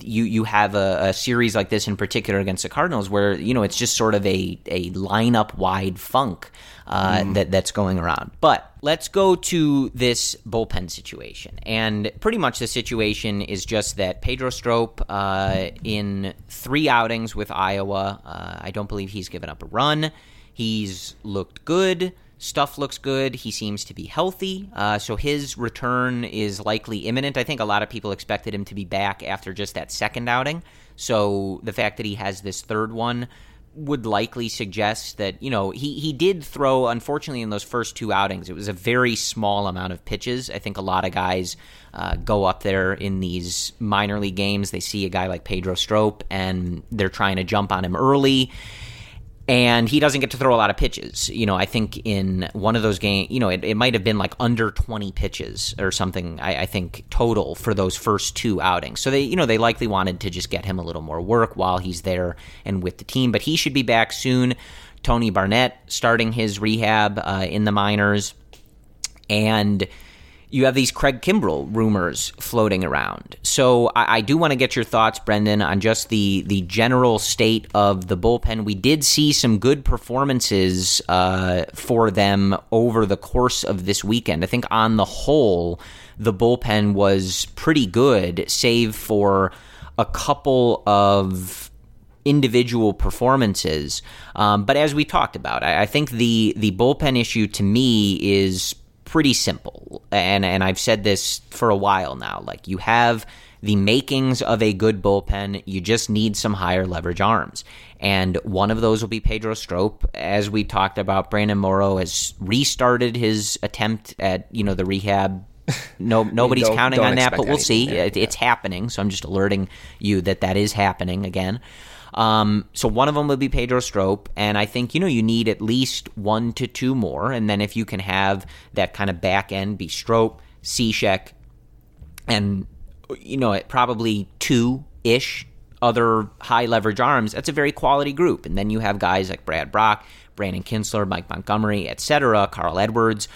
you you have a, a, series like this in particular against the Cardinals, where you know it's just sort of a a lineup wide funk uh, mm. that that's going around. But let's go to this bullpen situation, and pretty much the situation is just that Pedro Strop uh, in three outings with Iowa, uh, I don't believe he's given up a run. He's looked good. Stuff looks good. He seems to be healthy. Uh, so his return is likely imminent. I think a lot of people expected him to be back after just that second outing. So the fact that he has this third one would likely suggest that, you know, he, he did throw, unfortunately, in those first two outings. It was a very small amount of pitches. I think a lot of guys uh, go up there in these minor league games. They see a guy like Pedro Strop and they're trying to jump on him early and he doesn't get to throw a lot of pitches. You know, I think in one of those games, you know, it, it might have been like under 20 pitches or something, I, I, think, total for those first two outings. So they, you know, they likely wanted to just get him a little more work while he's there and with the team, but he should be back soon. Tony Barnette starting his rehab uh, in the minors. And you have these Craig Kimbrel rumors floating around. So I, I do want to get your thoughts, Brendan, on just the the general state of the bullpen. We did see some good performances uh, for them over the course of this weekend. I think on the whole, the bullpen was pretty good, save for a couple of individual performances. Um, but as we talked about, I, I think the the bullpen issue to me is pretty simple. And and I've said this for a while now. Like you have the makings of a good bullpen, you just need some higher leverage arms. And one of those will be Pedro Strop. As we talked about, Brandon Morrow has restarted his attempt at, you know, the rehab no, nobody's counting on that, but we'll see. It, it's happening, so I'm just alerting you that that is happening again. Um, so one of them would be Pedro Strop, and I think you know you need at least one to two more, and then if you can have that kind of back end be Strop, Cishek, and you know it probably two ish other high leverage arms, that's a very quality group. And then you have guys like Brad Brach, Brandon Kintzler, Mike Montgomery, etc., Carl Edwards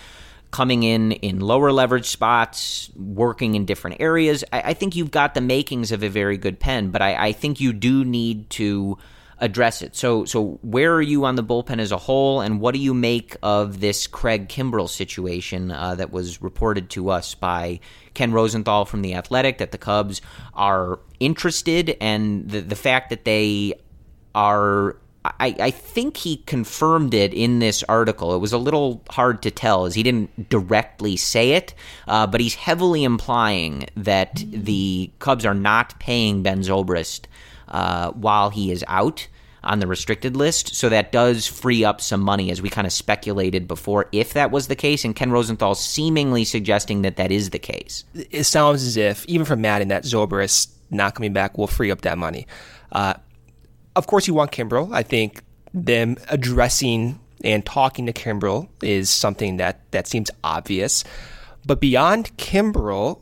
coming in in lower leverage spots, working in different areas. I, I think you've got the makings of a very good pen, but I, I, think you do need to address it. So, so where are you on the bullpen as a whole, and what do you make of this Craig Kimbrel situation uh, that was reported to us by Ken Rosenthal from the Athletic that the Cubs are interested, and the the fact that they are I, I, think he confirmed it in this article. It was a little hard to tell as he didn't directly say it, uh, but he's heavily implying that the Cubs are not paying Ben Zobrist uh, while he is out on the restricted list. So that does free up some money, as we kind of speculated before, if that was the case. And Ken Rosenthal seemingly suggesting that that is the case.
It sounds as if, even from Maddon, that Zobrist not coming back will free up that money. Uh, of course, you want Kimbrel. I think them addressing and talking to Kimbrel is something that, that seems obvious. But beyond Kimbrel,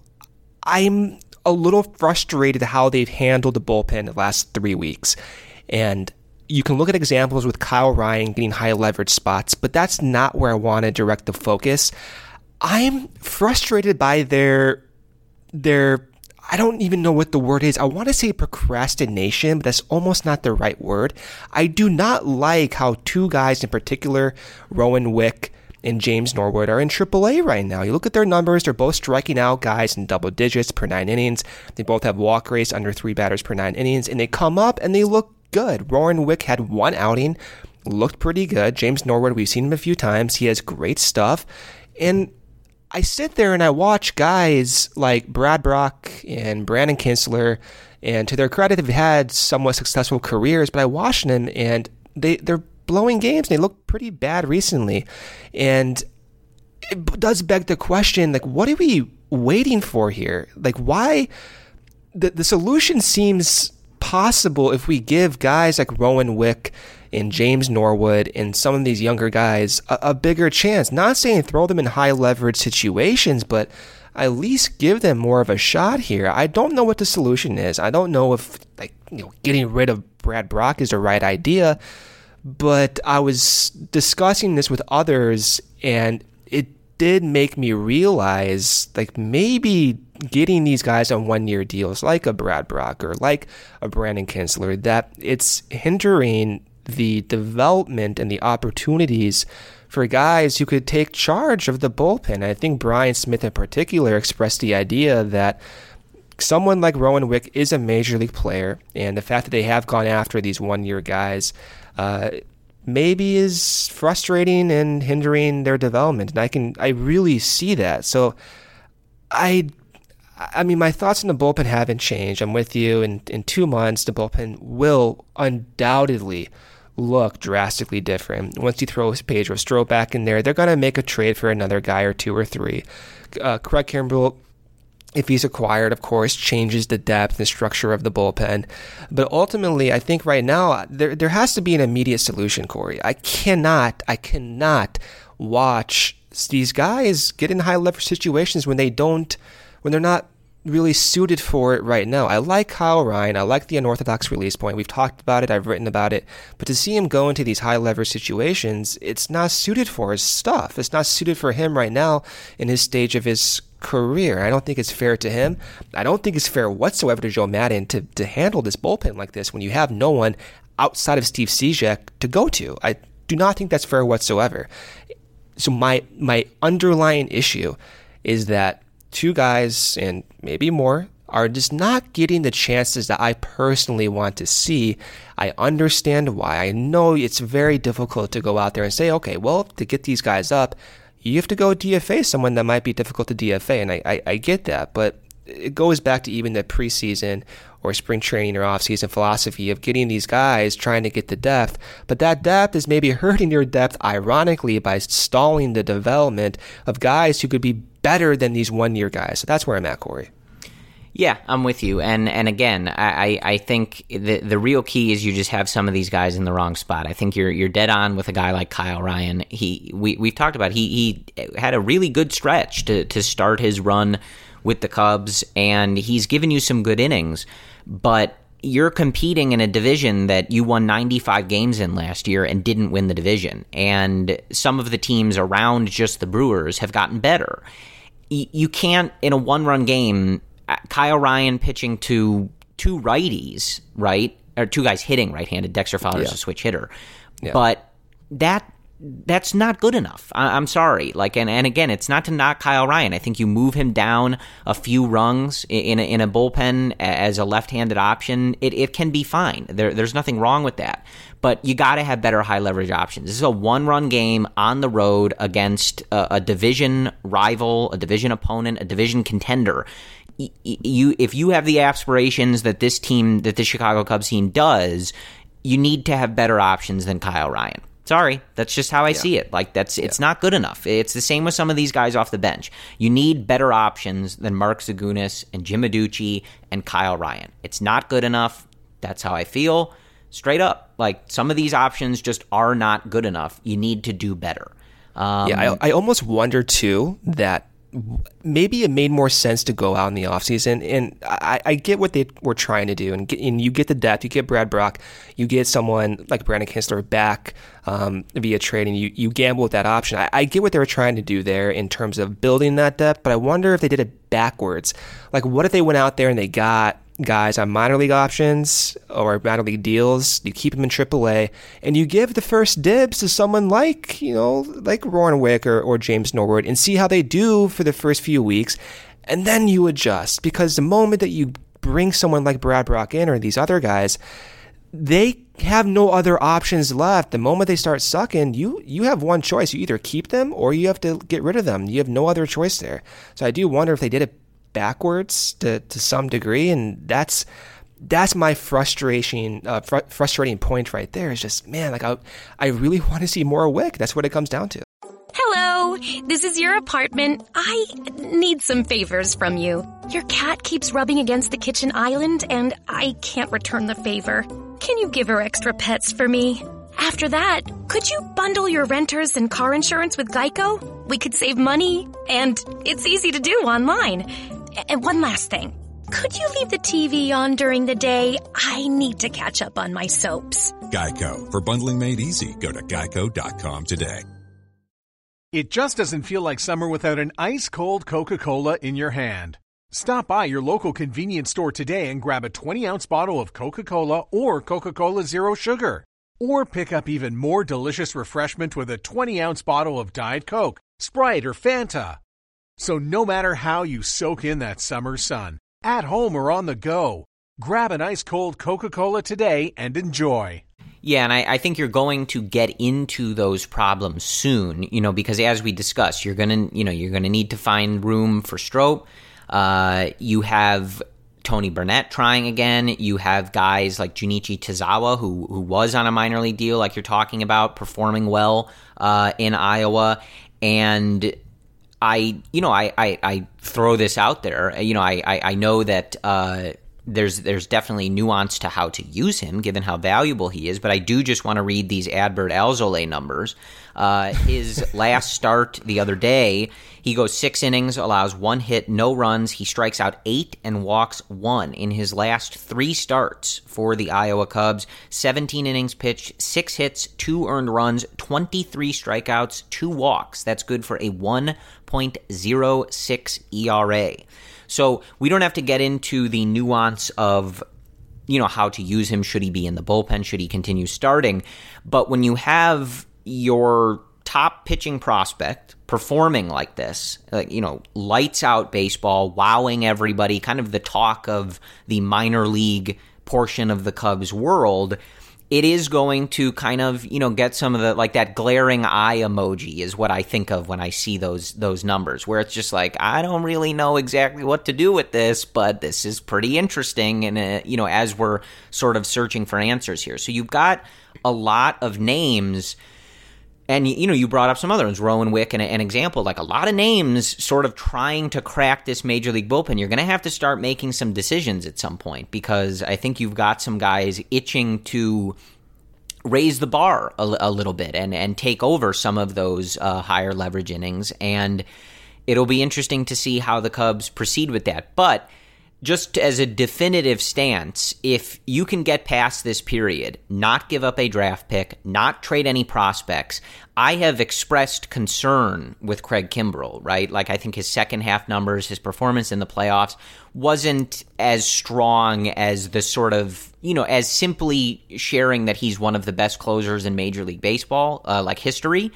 I'm a little frustrated how they've handled the bullpen the last three weeks. And you can look at examples with Kyle Ryan getting high leverage spots, but that's not where I want to direct the focus. I'm frustrated by their their I don't even know what the word is. I want to say procrastination, but that's almost not the right word. I do not like how two guys in particular, Rowan Wick and James Norwood, are in AAA right now. You look at their numbers, they're both striking out guys in double digits per nine innings. They both have walk rates under three batters per nine innings, and they come up and they look good. Rowan Wick had one outing, looked pretty good. James Norwood, we've seen him a few times. He has great stuff. And I sit there and I watch guys like Brad Brach and Brandon Kintzler And to their credit, they've had somewhat successful careers, but I watch them and they, they're blowing games. They look pretty bad recently. And it does beg the question like, what are we waiting for here? Like, why? The, the solution seems possible if we give guys like Rowan Wick and James Norwood and some of these younger guys a, a bigger chance. Not saying throw them in high leverage situations, but at least give them more of a shot here. I don't know what the solution is. I don't know if like you know getting rid of Brad Brach is the right idea, but I was discussing this with others and it did make me realize like maybe getting these guys on one year deals like a Brad Brach or like a Brandon Kintzler that it's hindering the development and the opportunities for guys who could take charge of the bullpen. I think Brian Smith in particular expressed the idea that someone like Rowan Wick is a major league player, and the fact that they have gone after these one year guys uh, maybe is frustrating and hindering their development. And I can I really see that. So I I mean, my thoughts on the bullpen haven't changed. I'm with you. In in two months, the bullpen will undoubtedly look drastically different. Once you throw Pedro Strop back in there, they're going to make a trade for another guy or two or three. Uh, Craig Kimbrel, if he's acquired, of course, changes the depth and structure of the bullpen. But ultimately, I think right now there there has to be an immediate solution, Corey. I cannot, I cannot watch these guys get in high leverage situations when they don't, when they're not really suited for it right now. I like Kyle Ryan. I like the unorthodox release point. We've talked about it. I've written about it. But to see him go into these high leverage situations, it's not suited for his stuff. It's not suited for him right now in his stage of his career. I don't think it's fair to him. I don't think it's fair whatsoever to Joe Maddon to, to handle this bullpen like this when you have no one outside of Steve Cishek to go to. I do not think that's fair whatsoever. So my my underlying issue is that two guys and maybe more are just not getting the chances that I personally want to see. I understand why. I know it's very difficult to go out there and say, okay, well, to get these guys up, you have to go DFA someone that might be difficult to DFA. And I, I, I get that. But it goes back to even the preseason or spring training or offseason philosophy of getting these guys trying to get the depth. But that depth is maybe hurting your depth, ironically, by stalling the development of guys who could be better than these one year guys. So that's where I'm at, Corey.
Yeah, I'm with you. And and again, I, I think the the real key is you just have some of these guys in the wrong spot. I think you're you're dead on with a guy like Kyle Ryan. He we we've talked about he he had a really good stretch to to start his run with the Cubs, and he's given you some good innings, but you're competing in a division that you won 95 games in last year and didn't win the division. And some of the teams around just the Brewers have gotten better. You can't, in a one run game, uh, Kyle Ryan pitching to two righties, right? Or two guys hitting right handed. Dexter Fowler's yeah. a switch hitter. Yeah. But that that's not good enough. I, am sorry. Like, and, and again, it's not to knock Kyle Ryan. I think you move him down a few rungs in a, in a bullpen as a left-handed option. It, it can be fine. There, there's nothing wrong with that. But you got to have better high leverage options. This is a one-run game on the road against a, a division rival, a division opponent, a division contender. You, if you have the aspirations that this team, that the Chicago Cubs team does, you need to have better options than Kyle Ryan. Sorry, that's just how I yeah. see it. Like that's it's yeah. not good enough. It's the same with some of these guys off the bench. You need better options than Mark Zagunis and Jim Adduci and Kyle Ryan. It's not good enough. That's how I feel. Straight up, like some of these options just are not good enough. You need to do better.
Um, yeah, I, I almost wonder too that maybe it made more sense to go out in the offseason. And I, I, get what they were trying to do. And, get, and, you get the depth, you get Brad Brach, you get someone like Brandon Kintzler back um, via trading. you, you gamble with that option. I, I, get what they were trying to do there in terms of building that depth, but I wonder if they did it backwards. Like, what if they went out there and they got guys on minor league options or minor league deals. You keep them in AAA, and you give the first dibs to someone like you know like Rowan Wick or, or James Norwood, and see how they do for the first few weeks, and then you adjust because the moment that you bring someone like Brad Brach in or these other guys, they have no other options left. The moment they start sucking, you you have one choice: you either keep them or you have to get rid of them. You have no other choice there. So I do wonder if they did it backwards to, to some degree. And that's, that's my frustration, uh, fr- frustrating point right there. Is just man, like I, I really want to see more Wick. That's what it comes down to.
Hello, this is your apartment. I need some favors from you. Your cat keeps rubbing against the kitchen island, and I can't return the favor. Can you give her extra pets for me? After that, could you bundle your renters and car insurance with Geico? We could save money, and it's easy to do online. And one last thing. Could you leave the TV on during the day? I need to catch up on my soaps.
Geico. For bundling made easy, go to geico.com today.
It just doesn't feel like summer without an ice cold Coca Cola in your hand. Stop by your local convenience store today and grab a 20 ounce bottle of Coca Cola or Coca Cola Zero Sugar. Or pick up even more delicious refreshment with a 20 ounce bottle of Diet Coke, Sprite, or Fanta. So no matter how you soak in that summer sun, at home or on the go, grab an ice cold Coca Cola today and enjoy.
Yeah, and I, I, think you're going to get into those problems soon, you know, because as we discussed, you're gonna, you know, you're gonna need to find room for Strop. Uh, you have Tony Barnette trying again. You have guys like Junichi Tazawa, who who was on a minor league deal, like you're talking about, performing well uh, in Iowa, and I, you know, I, I, I, throw this out there. You know, I, I, I know that uh, there's there's definitely nuance to how to use him, given how valuable he is. But I do just want to read these Adbert Alzolay numbers. Uh, his last start the other day, he goes six innings, allows one hit, no runs. He strikes out eight and walks one in his last three starts for the Iowa Cubs. 17 innings pitched, six hits, two earned runs, 23 strikeouts, two walks. That's good for a 1.06 ERA. So we don't have to get into the nuance of you know how to use him. Should he be in the bullpen? Should he continue starting? But when you have your top pitching prospect performing like this like you know lights out baseball wowing everybody kind of the talk of the minor league portion of the Cubs world it is going to kind of you know get some of the like that glaring eye emoji is what I think of when I see those those numbers where it's just like I don't really know exactly what to do with this but this is pretty interesting and uh, you know as we're sort of searching for answers here. So you've got a lot of names and you know, you brought up some other ones, Rowan Wick, and an example like a lot of names sort of trying to crack this major league bullpen. You're going to have to start making some decisions at some point because I think you've got some guys itching to raise the bar a, a little bit and and take over some of those uh, higher leverage innings. And it'll be interesting to see how the Cubs proceed with that, but just as a definitive stance, if you can get past this period, not give up a draft pick, not trade any prospects, I have expressed concern with Craig Kimbrel, right? Like, I think his second half numbers, his performance in the playoffs wasn't as strong as the sort of, you know, as simply sharing that he's one of the best closers in Major League Baseball, uh, like history.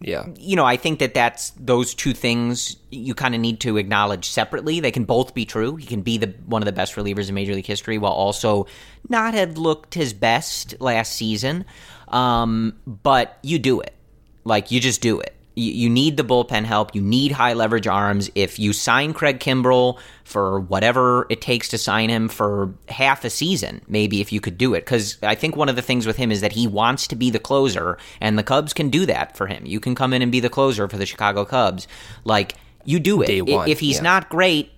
Yeah.
You know, I think that that's those two things you kind of need to acknowledge separately. They can both be true. He can be the one of the best relievers in Major League history while also not have looked his best last season. Um, but you do it. Like you just do it you, you need the bullpen help. You need high leverage arms. If you sign Craig Kimbrel for whatever it takes to sign him for half a season, maybe if you could do it. Because I think one of the things with him is that he wants to be the closer, and the Cubs can do that for him. You can come in and be the closer for the Chicago Cubs. Like, you do it.
One,
if he's
yeah.
not great,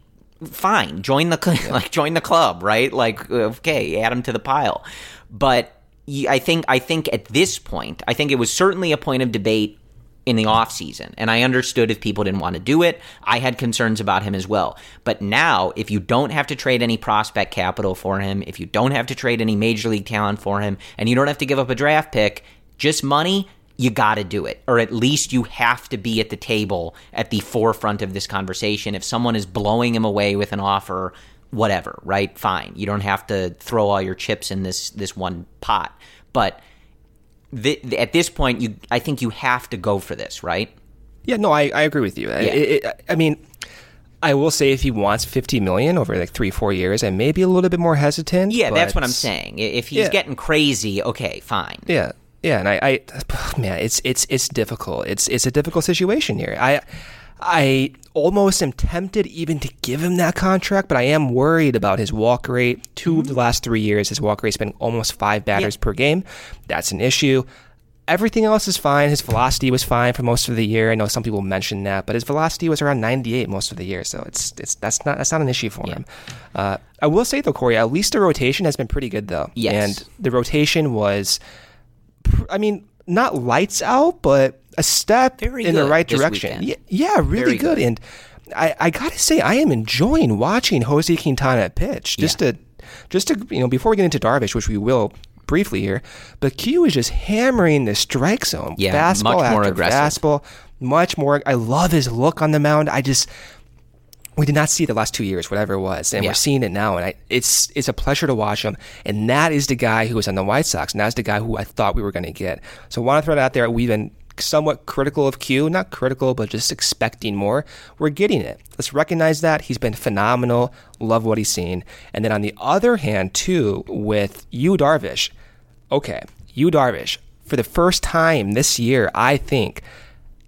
fine. Join the yeah. like join the club, right? Like, okay, add him to the pile. But I think I think at this point, I think it was certainly a point of debate in the offseason. And I understood if people didn't want to do it. I had concerns about him as well. But now, if you don't have to trade any prospect capital for him, if you don't have to trade any major league talent for him, and you don't have to give up a draft pick, just money, you got to do it. Or at least you have to be at the table at the forefront of this conversation. If someone is blowing him away with an offer, whatever, right? Fine. You don't have to throw all your chips in this this one pot. But at this point, you I think you have to go for this, right?
Yeah, no, I, I agree with you. Yeah. It, it, I mean, I will say if he wants 50 million over like three, four years, I may be a little bit more hesitant.
Yeah, that's what I'm saying. If he's yeah. getting crazy, okay, fine.
Yeah, yeah, and I, I, man, it's it's it's difficult. It's it's a difficult situation here. I I almost am tempted even to give him that contract, but I am worried about his walk rate. 2 of the last three years, his walk rate's been almost five batters per game. That's an issue. Everything else is fine. His velocity was fine for most of the year. I know some people mentioned that, but his velocity was around 98 most of the year, so it's it's that's not that's not an issue for him. Uh, I will say though, Corey, at least the rotation has been pretty good though.
Yes.
and the rotation was, I mean, not lights out, but a step
Very
in the right direction. Yeah, yeah, really good.
good.
And I, I gotta say, I am enjoying watching Jose Quintana pitch. Just to, just to, you know, before we get into Darvish, which we will briefly here, but Q is just hammering the strike zone.
Yeah,
fastball
much more
after
aggressive.
fastball, much more. I love his look on the mound. I just, we did not see the last two years, whatever it was, and
Yeah.
we're seeing it now, and I, it's it's a pleasure to watch him. And that is the guy who was on the White Sox, and that's the guy who I thought we were going to get. So I want to throw it out there. We've been somewhat critical of Q, not critical, but just expecting more. We're getting it. Let's recognize that he's been phenomenal. Love what he's seen. And then on the other hand, too, with Yu Darvish, okay, Yu Darvish, for the first time this year, I think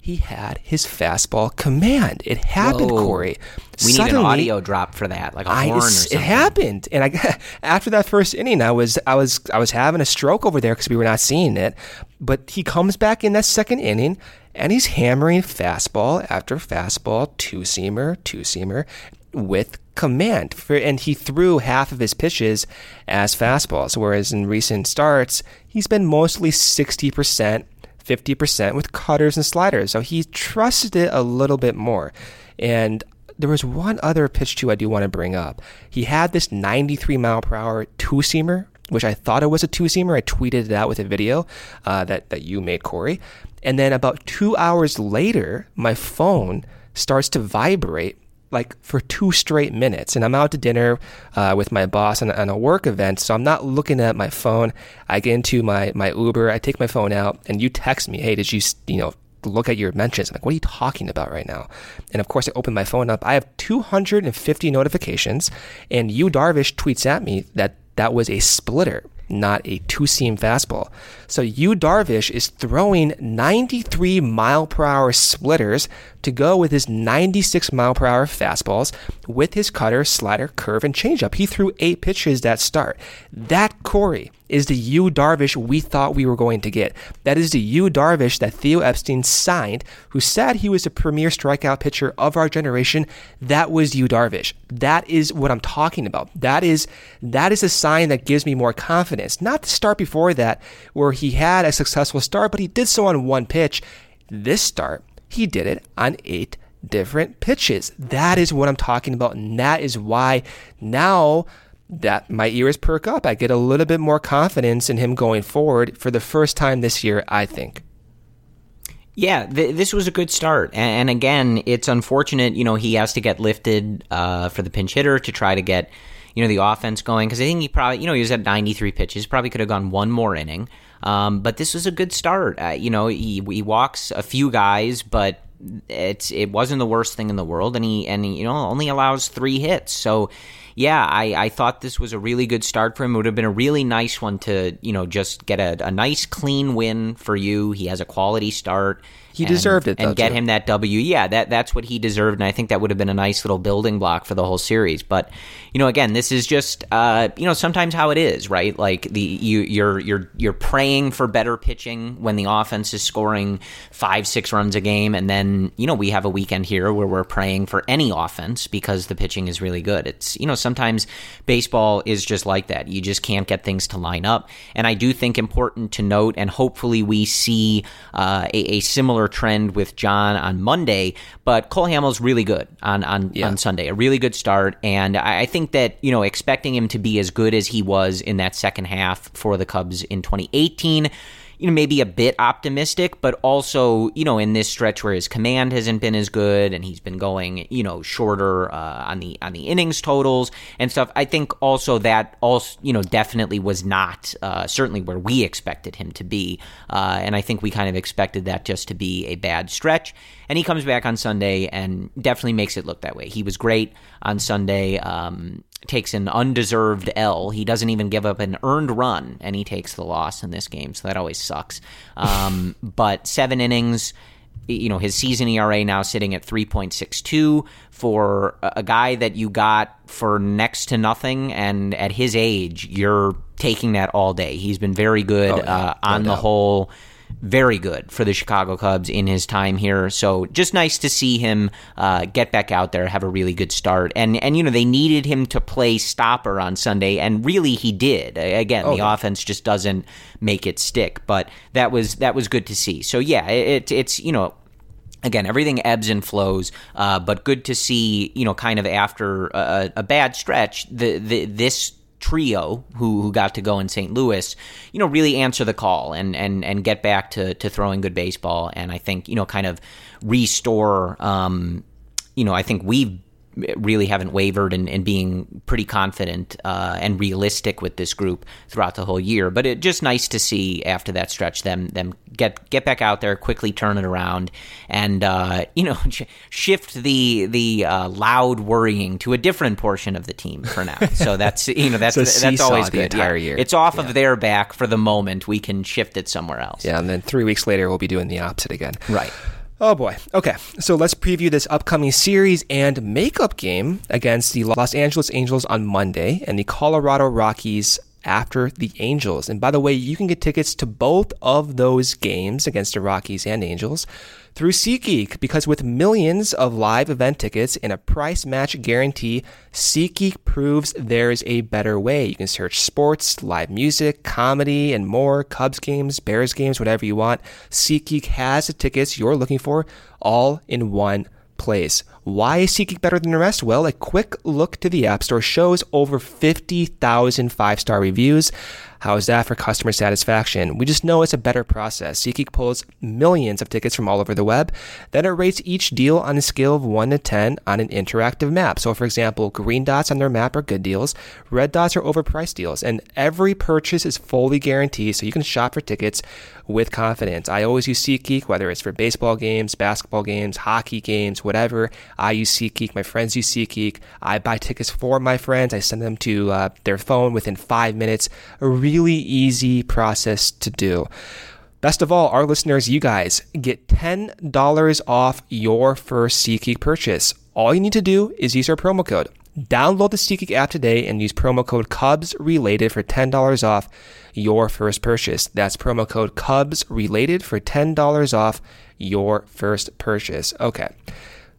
he had his fastball command. It happened,
Whoa.
Corey.
We need an audio drop for that, like a
I,
horn or something.
it happened, and I after that first inning, I was I was I was having a stroke over there because we were not seeing it. But he comes back in that second inning, and he's hammering fastball after fastball, two seamer, two seamer, with command. For, and he threw half of his pitches as fastballs, whereas in recent starts, he's been mostly sixty percent 50% with cutters and sliders. So he trusted it a little bit more. And there was one other pitch too I do want to bring up. He had this 93 mile per hour two seamer, which I thought it was a two seamer. I tweeted it out with a video uh, that that you made, Corey. And then about two hours later, my phone starts to vibrate like for two straight minutes. And I'm out to dinner uh, with my boss on, on a work event, so I'm not looking at my phone. I get into my my Uber, I take my phone out, and you text me, "Hey, did you you know?" Look at your mentions. I'm like, what are you talking about right now? And of course, I open my phone up. I have 250 notifications, and Yu Darvish tweets at me that that was a splitter, not a two seam fastball. So Yu Darvish is throwing 93 mile per hour splitters to go with his 96 mile per hour fastballs with his cutter, slider, curve, and changeup. He threw eight pitches that start. That Corey is the Yu Darvish we thought we were going to get. That is the Yu Darvish that Theo Epstein signed, who said he was the premier strikeout pitcher of our generation. That was Yu Darvish. That is what I'm talking about. That is that is a sign that gives me more confidence. Not the start before that, where he had a successful start, but he did so on one pitch. This start, he did it on eight different pitches. That is what I'm talking about, and that is why now that my ears perk up. I get a little bit more confidence in him going forward for the first time this year, I think.
Yeah, th- this was a good start, and, and again, it's unfortunate. You know, he has to get lifted uh, for the pinch hitter to try to get you know the offense going because I think he probably you know he was at 93 pitches, probably could have gone one more inning. Um, but this was a good start. Uh, you know, he he walks a few guys, but it's it wasn't the worst thing in the world, and he and he, you know only allows three hits. So yeah, I, I thought this was a really good start for him. It would have been a really nice one to, you know, just get a, a nice clean win for you. He has a quality start.
He
and-
deserved it, though,
and get
too.
him that W. Yeah, that that's what he deserved, and I think that would have been a nice little building block for the whole series. But you know, again, this is just uh, you know sometimes how it is, right? Like the you you're you're you're praying for better pitching when the offense is scoring five six runs a game, and then you know we have a weekend here where we're praying for any offense because the pitching is really good. It's you know sometimes baseball is just like that. You just can't get things to line up, and I do think important to note, and hopefully we see uh, a, a similar trend with Jon on Monday. But Cole Hamels really good on on, on Sunday, a really good start, and I, I think that you know expecting him to be as good as he was in that second half for the Cubs in 2018 you know, maybe a bit optimistic, but also, you know, in this stretch where his command hasn't been as good and he's been going, you know, shorter uh, on the on the innings totals and stuff. I think also that also, you know, definitely was not uh, certainly where we expected him to be, uh, and I think we kind of expected that just to be a bad stretch. And he comes back on Sunday and definitely makes it look that way. He was great on Sunday. Um, takes an undeserved L. He doesn't even give up an earned run, and he takes the loss in this game. So that always sucks. Um, but seven innings, you know his season ERA now sitting at 3.62 for a guy that you got for next to nothing and at his age you're taking that all day. He's been very good oh, yeah. uh, on no the whole very good for the Chicago Cubs in his time here. So just nice to see him uh, get back out there, have a really good start, and and you know they needed him to play stopper on Sunday, and really he did. Again, oh, the offense just doesn't make it stick, but that was that was good to see. So yeah, it, it's you know again everything ebbs and flows uh, but good to see you know kind of after a, a bad stretch the, the this trio who who got to go in St. Louis, you know, really answer the call and and and get back to to throwing good baseball. And I think you know, kind of restore. Um, you know, I think we've really haven't wavered and, in being pretty confident uh, and realistic with this group throughout the whole year. But it just nice to see after that stretch them them get get back out there, quickly turn it around, and uh, you know shift the the uh, loud worrying to a different portion of the team for now. So that's you know that's that's always good.
entire yeah. year.
It's off yeah. of their back for the moment. We can shift it somewhere else.
Yeah, and then three weeks later we'll be doing the opposite again.
Right.
Oh boy. Okay, so let's preview this upcoming series and makeup game against the Los Angeles Angels on Monday and the Colorado Rockies after the Angels. And by the way, you can get tickets to both of those games against the Rockies and Angels through SeatGeek because with millions of live event tickets and a price match guarantee, SeatGeek proves there's a better way. You can search sports, live music, comedy, and more, Cubs games, Bears games, whatever you want. SeatGeek has the tickets you're looking for all in one place. Why is SeatGeek better than the rest? Well, a quick look to the App Store shows over 50,000 five star reviews. How is that for customer satisfaction? We just know it's a better process. SeatGeek pulls millions of tickets from all over the web. Then it rates each deal on a scale of 1 to 10 on an interactive map. So, for example, green dots on their map are good deals, red dots are overpriced deals, and every purchase is fully guaranteed so you can shop for tickets with confidence. I always use SeatGeek, whether it's for baseball games, basketball games, hockey games, whatever. I use SeatGeek. My friends use SeatGeek. I buy tickets for my friends. I send them to uh, their phone within five minutes. A really easy process to do. Best of all, our listeners, you guys, get $10 off your first SeatGeek purchase. All you need to do is use our promo code. Download the SeatGeek app today and use promo code Cubs Related for $10 off your first purchase. That's promo code Cubs Related for $10 off your first purchase. Okay.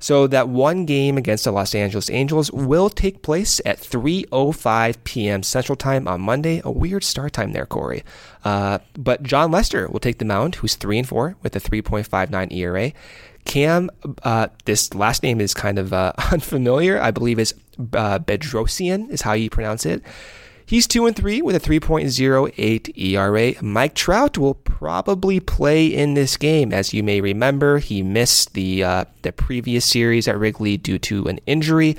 So that one game against the Los Angeles Angels will take place at 3:05 p.m. Central Time on Monday. A weird start time there, Corey. Uh, but Jon Lester will take the mound, who's three and four with a 3.59 ERA. Cam, uh, this last name is kind of uh, unfamiliar. I believe is uh, Bedrosian is how you pronounce it. He's 2 and 3 with a 3.08 ERA. Mike Trout will probably play in this game. As you may remember, he missed the uh, the previous series at Wrigley due to an injury.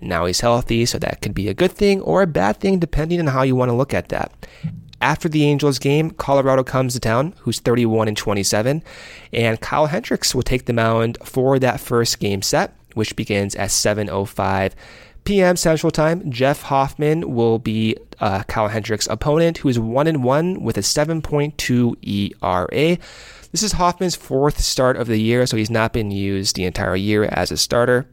Now he's healthy, so that could be a good thing or a bad thing depending on how you want to look at that. After the Angels game, Colorado comes to town, who's 31 and 27, and Kyle Hendricks will take the mound for that first game set, which begins at 7:05 p.m. Central Time, Jeff Hoffman will be uh, Kyle Hendricks' opponent, who is one and one with a 7.2 ERA. This is Hoffman's fourth start of the year, so he's not been used the entire year as a starter.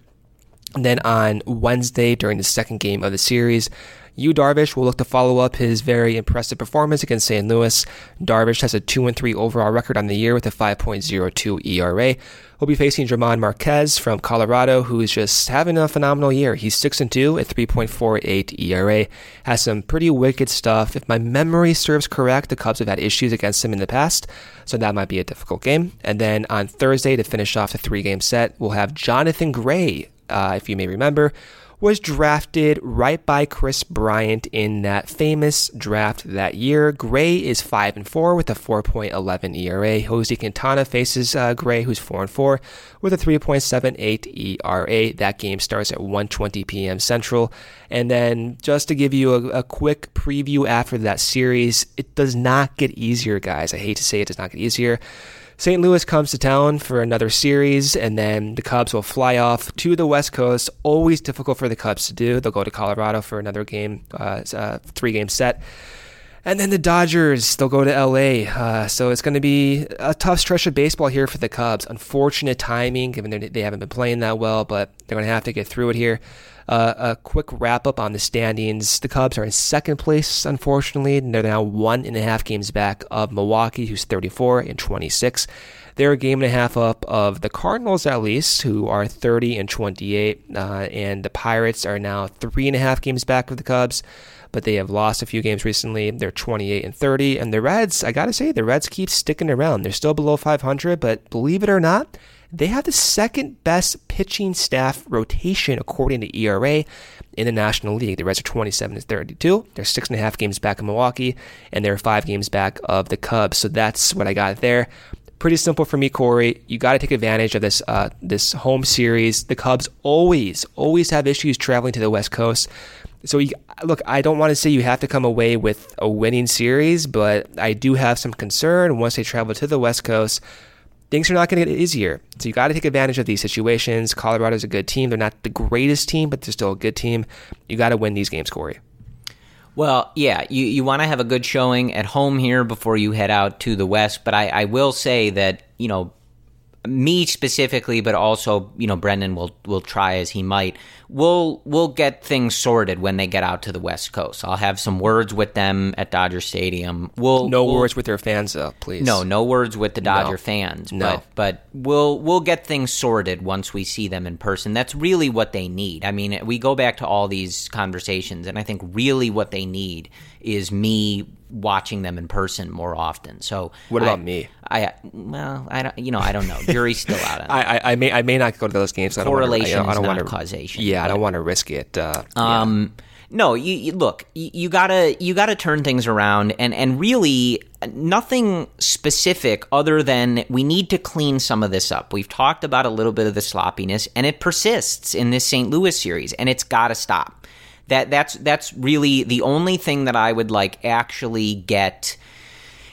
And then on Wednesday, during the second game of the series, Yu Darvish will look to follow up his very impressive performance against St. Louis. Darvish has a 2 3 overall record on the year with a 5.02 ERA. He'll be facing German Marquez from Colorado, who is just having a phenomenal year. He's 6 and 2 at 3.48 ERA. Has some pretty wicked stuff. If my memory serves correct, the Cubs have had issues against him in the past, so that might be a difficult game. And then on Thursday, to finish off the three game set, we'll have Jonathan Gray, uh, if you may remember was drafted right by Kris Bryant in that famous draft that year. Gray is 5 and 4 with a 4.11 ERA. Jose Quintana faces uh, Gray, who's 4 and 4 with a 3.78 ERA. That game starts at 1:20 p.m. Central. And then just to give you a, a quick preview after that series, it does not get easier, guys. I hate to say it does not get easier. St. Louis comes to town for another series, and then the Cubs will fly off to the West Coast. Always difficult for the Cubs to do. They'll go to Colorado for another game, uh, uh, three game set. And then the Dodgers, they'll go to LA. Uh, so it's going to be a tough stretch of baseball here for the Cubs. Unfortunate timing, given they haven't been playing that well, but they're going to have to get through it here. Uh, a quick wrap up on the standings. The Cubs are in second place, unfortunately. and They're now one and a half games back of Milwaukee, who's 34 and 26. They're a game and a half up of the Cardinals, at least, who are 30 and 28. Uh, and the Pirates are now three and a half games back of the Cubs but they have lost a few games recently. They're 28 and 30, and the Reds, I got to say, the Reds keep sticking around. They're still below 500, but believe it or not, they have the second best pitching staff rotation according to ERA in the National League. The Reds are 27 and 32. They're six and a half games back of Milwaukee, and they're five games back of the Cubs. So that's what I got there. Pretty simple for me, Corey. You got to take advantage of this uh, this home series. The Cubs always, always have issues traveling to the West Coast. So, you, look, I don't want to say you have to come away with a winning series, but I do have some concern once they travel to the West Coast. Things are not going to get easier. So you got to take advantage of these situations. Colorado's a good team. They're not the greatest team, but they're still a good team. You got to win these games, Corey.
Well, yeah, you, you want to have a good showing at home here before you head out to the West. But I, I will say that, you know, me specifically, but also you know Brendan will will try as he might. We'll we'll get things sorted when they get out to the West Coast. I'll have some words with them at Dodger Stadium. We'll
no
we'll,
words with their fans though, please.
No, no words with the Dodger no. fans.
No,
but, but we'll we'll get things sorted once we see them in person. That's really what they need. I mean, we go back to all these conversations, and I think really what they need is me watching them in person more often. So
what about
I,
me?
I well, I don't. You know, I don't know. Jury's still out. On
I, I, I may I may not go to those games.
Correlation
I don't, I don't
is
want
not
to,
causation.
Yeah,
but,
I don't want to risk it. Uh,
um.
Yeah.
No, you, you look. You, you, gotta you gotta turn things around, and and really nothing specific other than we need to clean some of this up. We've talked about a little bit of the sloppiness, and it persists in this St. Louis series, and it's got to stop. That that's that's really the only thing that I would like actually get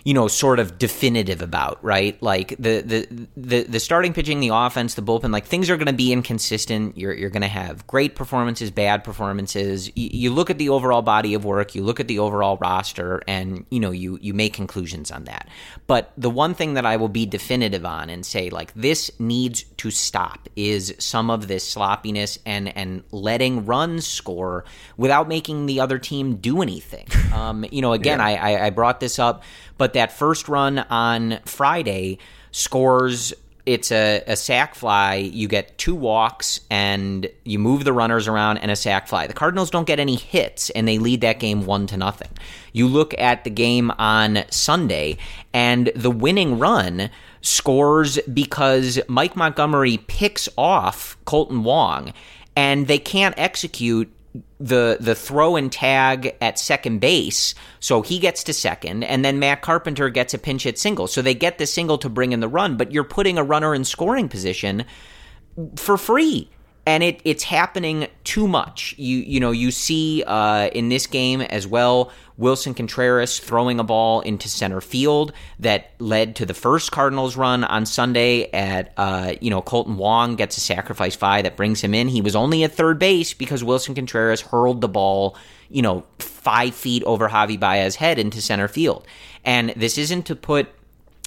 you know, sort of definitive about, right? Like the the the, the starting pitching, the offense, the bullpen, like things are going to be inconsistent. You're you're going to have great performances, bad performances. You, you, look at the overall body of work, you look at the overall roster, and you know you you make conclusions on that. But the one thing that I will be definitive on and say like this needs to stop is some of this sloppiness and and letting runs score without making the other team do anything. Um, you know, again, yeah. I I brought this up but that first run on Friday scores it's a, a sac fly. You get two walks and you move the runners around and a sac fly. The Cardinals don't get any hits and they lead that game one to nothing. You look at the game on Sunday and the winning run scores because Mike Montgomery picks off Kolten Wong and they can't execute the the throw and tag at second base, so he gets to second, and then Matt Carpenter gets a pinch hit single. So they get the single to bring in the run, but you're putting a runner in scoring position for free and it it's happening too much. You you know you see uh, in this game as well Willson Contreras throwing a ball into center field that led to the first Cardinals run on Sunday. At uh, you know Kolten Wong gets a sacrifice fly that brings him in. He was only at third base because Willson Contreras hurled the ball you know five feet over Javi Baez's head into center field. And this isn't to put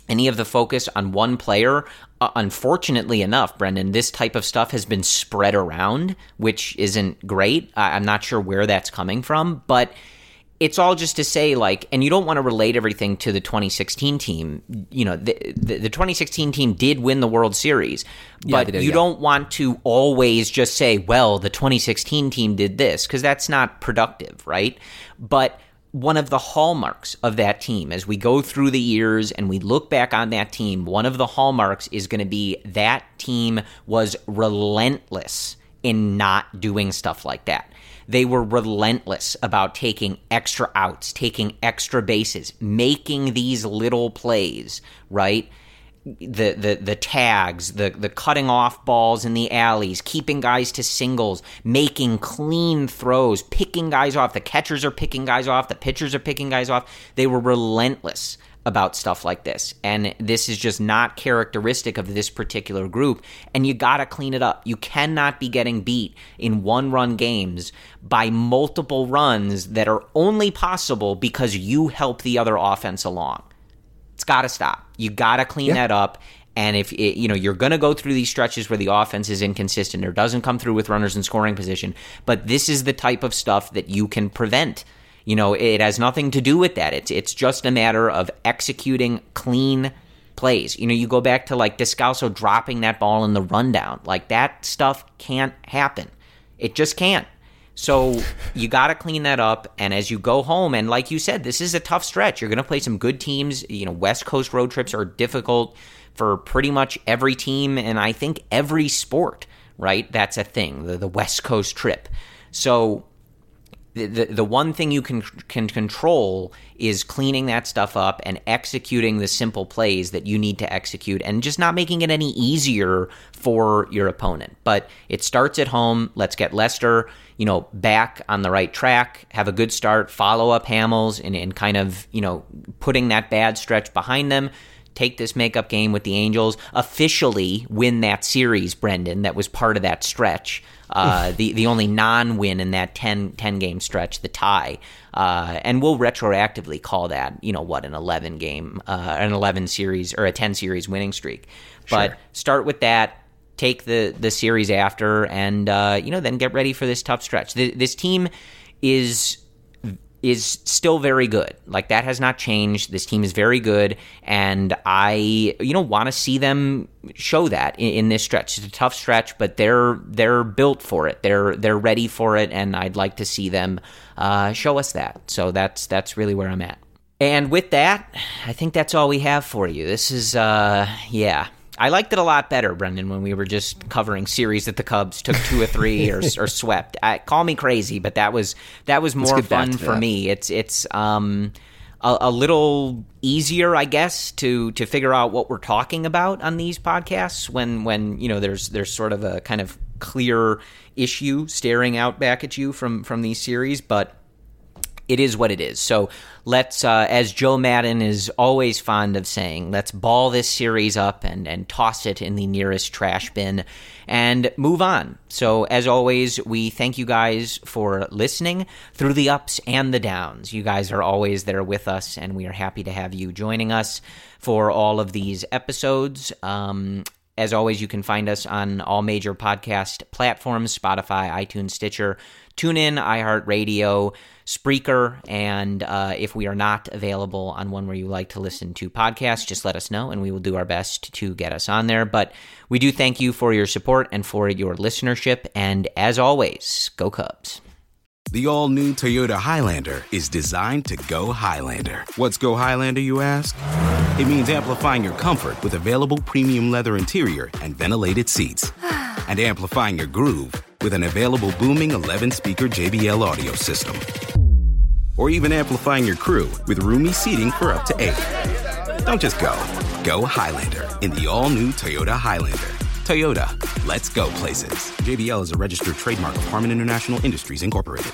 any of the focus on one player. Uh, unfortunately enough, Brendan, this type of stuff has been spread around, which isn't great. I'm not sure where that's coming from, but it's all just to say like and you don't want to relate everything to the 2016 team you know the, the, the 2016 team did win the world series but yeah, did, you yeah. don't want to always just say well the 2016 team did this because that's not productive right but one of the hallmarks of that team as we go through the years and we look back on that team, one of the hallmarks is going to be that team was relentless in not doing stuff like that. They were relentless about taking extra outs, taking extra bases, making these little plays, right? The, the the tags, the the cutting off balls in the alleys, keeping guys to singles, making clean throws, picking guys off. The catchers are picking guys off, the pitchers are picking guys off. They were relentless about stuff like this. And this is just not characteristic of this particular group. And you got to clean it up. You cannot be getting beat in one run games by multiple runs that are only possible because you help the other offense along. It's got to stop. You got to clean yeah. that up. And if it, you know you're going to go through these stretches where the offense is inconsistent or doesn't come through with runners in scoring position, but this is the type of stuff that you can prevent. You know, it has nothing to do with that. It's it's just a matter of executing clean plays. You know, you go back to like Descalso dropping that ball in the rundown. Like that stuff can't happen. It just can't. So you got to clean that up. And as you go home, and like you said, this is a tough stretch. You're going to play some good teams. You know, West Coast road trips are difficult for pretty much every team, and I think every sport. Right, that's a thing. The, the West Coast trip. So the, the, one thing you can can control is cleaning that stuff up and executing the simple plays that you need to execute and just not making it any easier for your opponent. But it starts at home. Let's get Lester you know, back on the right track, have a good start, follow up Hamels, and, and kind of, you know, putting that bad stretch behind them. Take this makeup game with the Angels, officially win that series, Brendan, that was part of that stretch. Uh, the the only non win in that 10, 10 game stretch, the tie, uh, and we'll retroactively call that you know what an eleven game, uh, an eleven series or a ten series winning streak. But sure. start with that, take the the series after, and uh, you know then get ready for this tough stretch. The, this team is is still very good. Like that has not changed. This team is very good, and I you know want to see them show that in, in, this stretch. It's a tough stretch, but they're they're built for it. They're they're ready for it, and I'd like to see them uh, show us that. So that's that's really where I'm at. And with that, I think that's all we have for you. This is uh, yeah. I liked it a lot better, Brendan, when we were just covering series that the Cubs took two or three or, or swept. I, call me crazy, but that was that was more fun for that. me. It's it's um a, a, little easier, I guess, to to figure out what we're talking about on these podcasts when when you know there's there's sort of a kind of clear issue staring out back at you from from these series, but it is what it is. So let's, uh, as Joe Maddon is always fond of saying, let's ball this series up and, and toss it in the nearest trash bin and move on. So, as always, we thank you guys for listening through the ups and the downs. You guys are always there with us, and we are happy to have you joining us for all of these episodes. Um, as always, you can find us on all major podcast platforms Spotify, iTunes, Stitcher, TuneIn, iHeartRadio. Spreaker. And uh, if we are not available on one where you like to listen to podcasts, just let us know and we will do our best to get us on there. But we do thank you for your support and for your listenership. And as always, go Cubs.
The all new Toyota Highlander is designed to go Highlander. What's go Highlander, you ask? It means amplifying your comfort with available premium leather interior and ventilated seats, and amplifying your groove with an available booming 11 speaker JBL audio system. Or even amplifying your crew with roomy seating for up to eight. Don't just go, go Highlander in the all new Toyota Highlander. Toyota, let's go places. JBL is a registered trademark of Harman International Industries, Incorporated.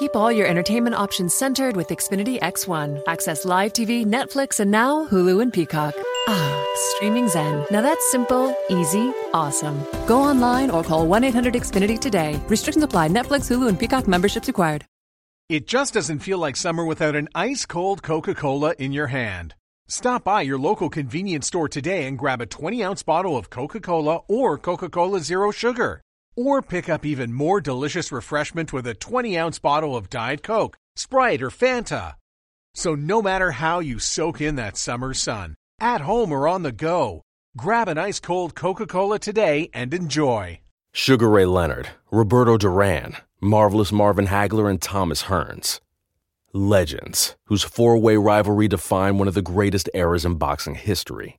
Keep all your entertainment options centered with Xfinity X1. Access live TV, Netflix, and now Hulu and Peacock. Ah, streaming Zen. Now that's simple, easy, awesome. Go online or call 1 800 Xfinity today. Restrictions apply. Netflix, Hulu, and Peacock memberships required.
It just doesn't feel like summer without an ice cold Coca Cola in your hand. Stop by your local convenience store today and grab a 20 ounce bottle of Coca Cola or Coca Cola Zero Sugar. Or pick up even more delicious refreshment with a 20 ounce bottle of Diet Coke, Sprite, or Fanta. So, no matter how you soak in that summer sun, at home or on the go, grab an ice cold Coca Cola today and enjoy.
Sugar Ray Leonard, Roberto Duran, Marvelous Marvin Hagler, and Thomas Hearns. Legends, whose four way rivalry defined one of the greatest eras in boxing history.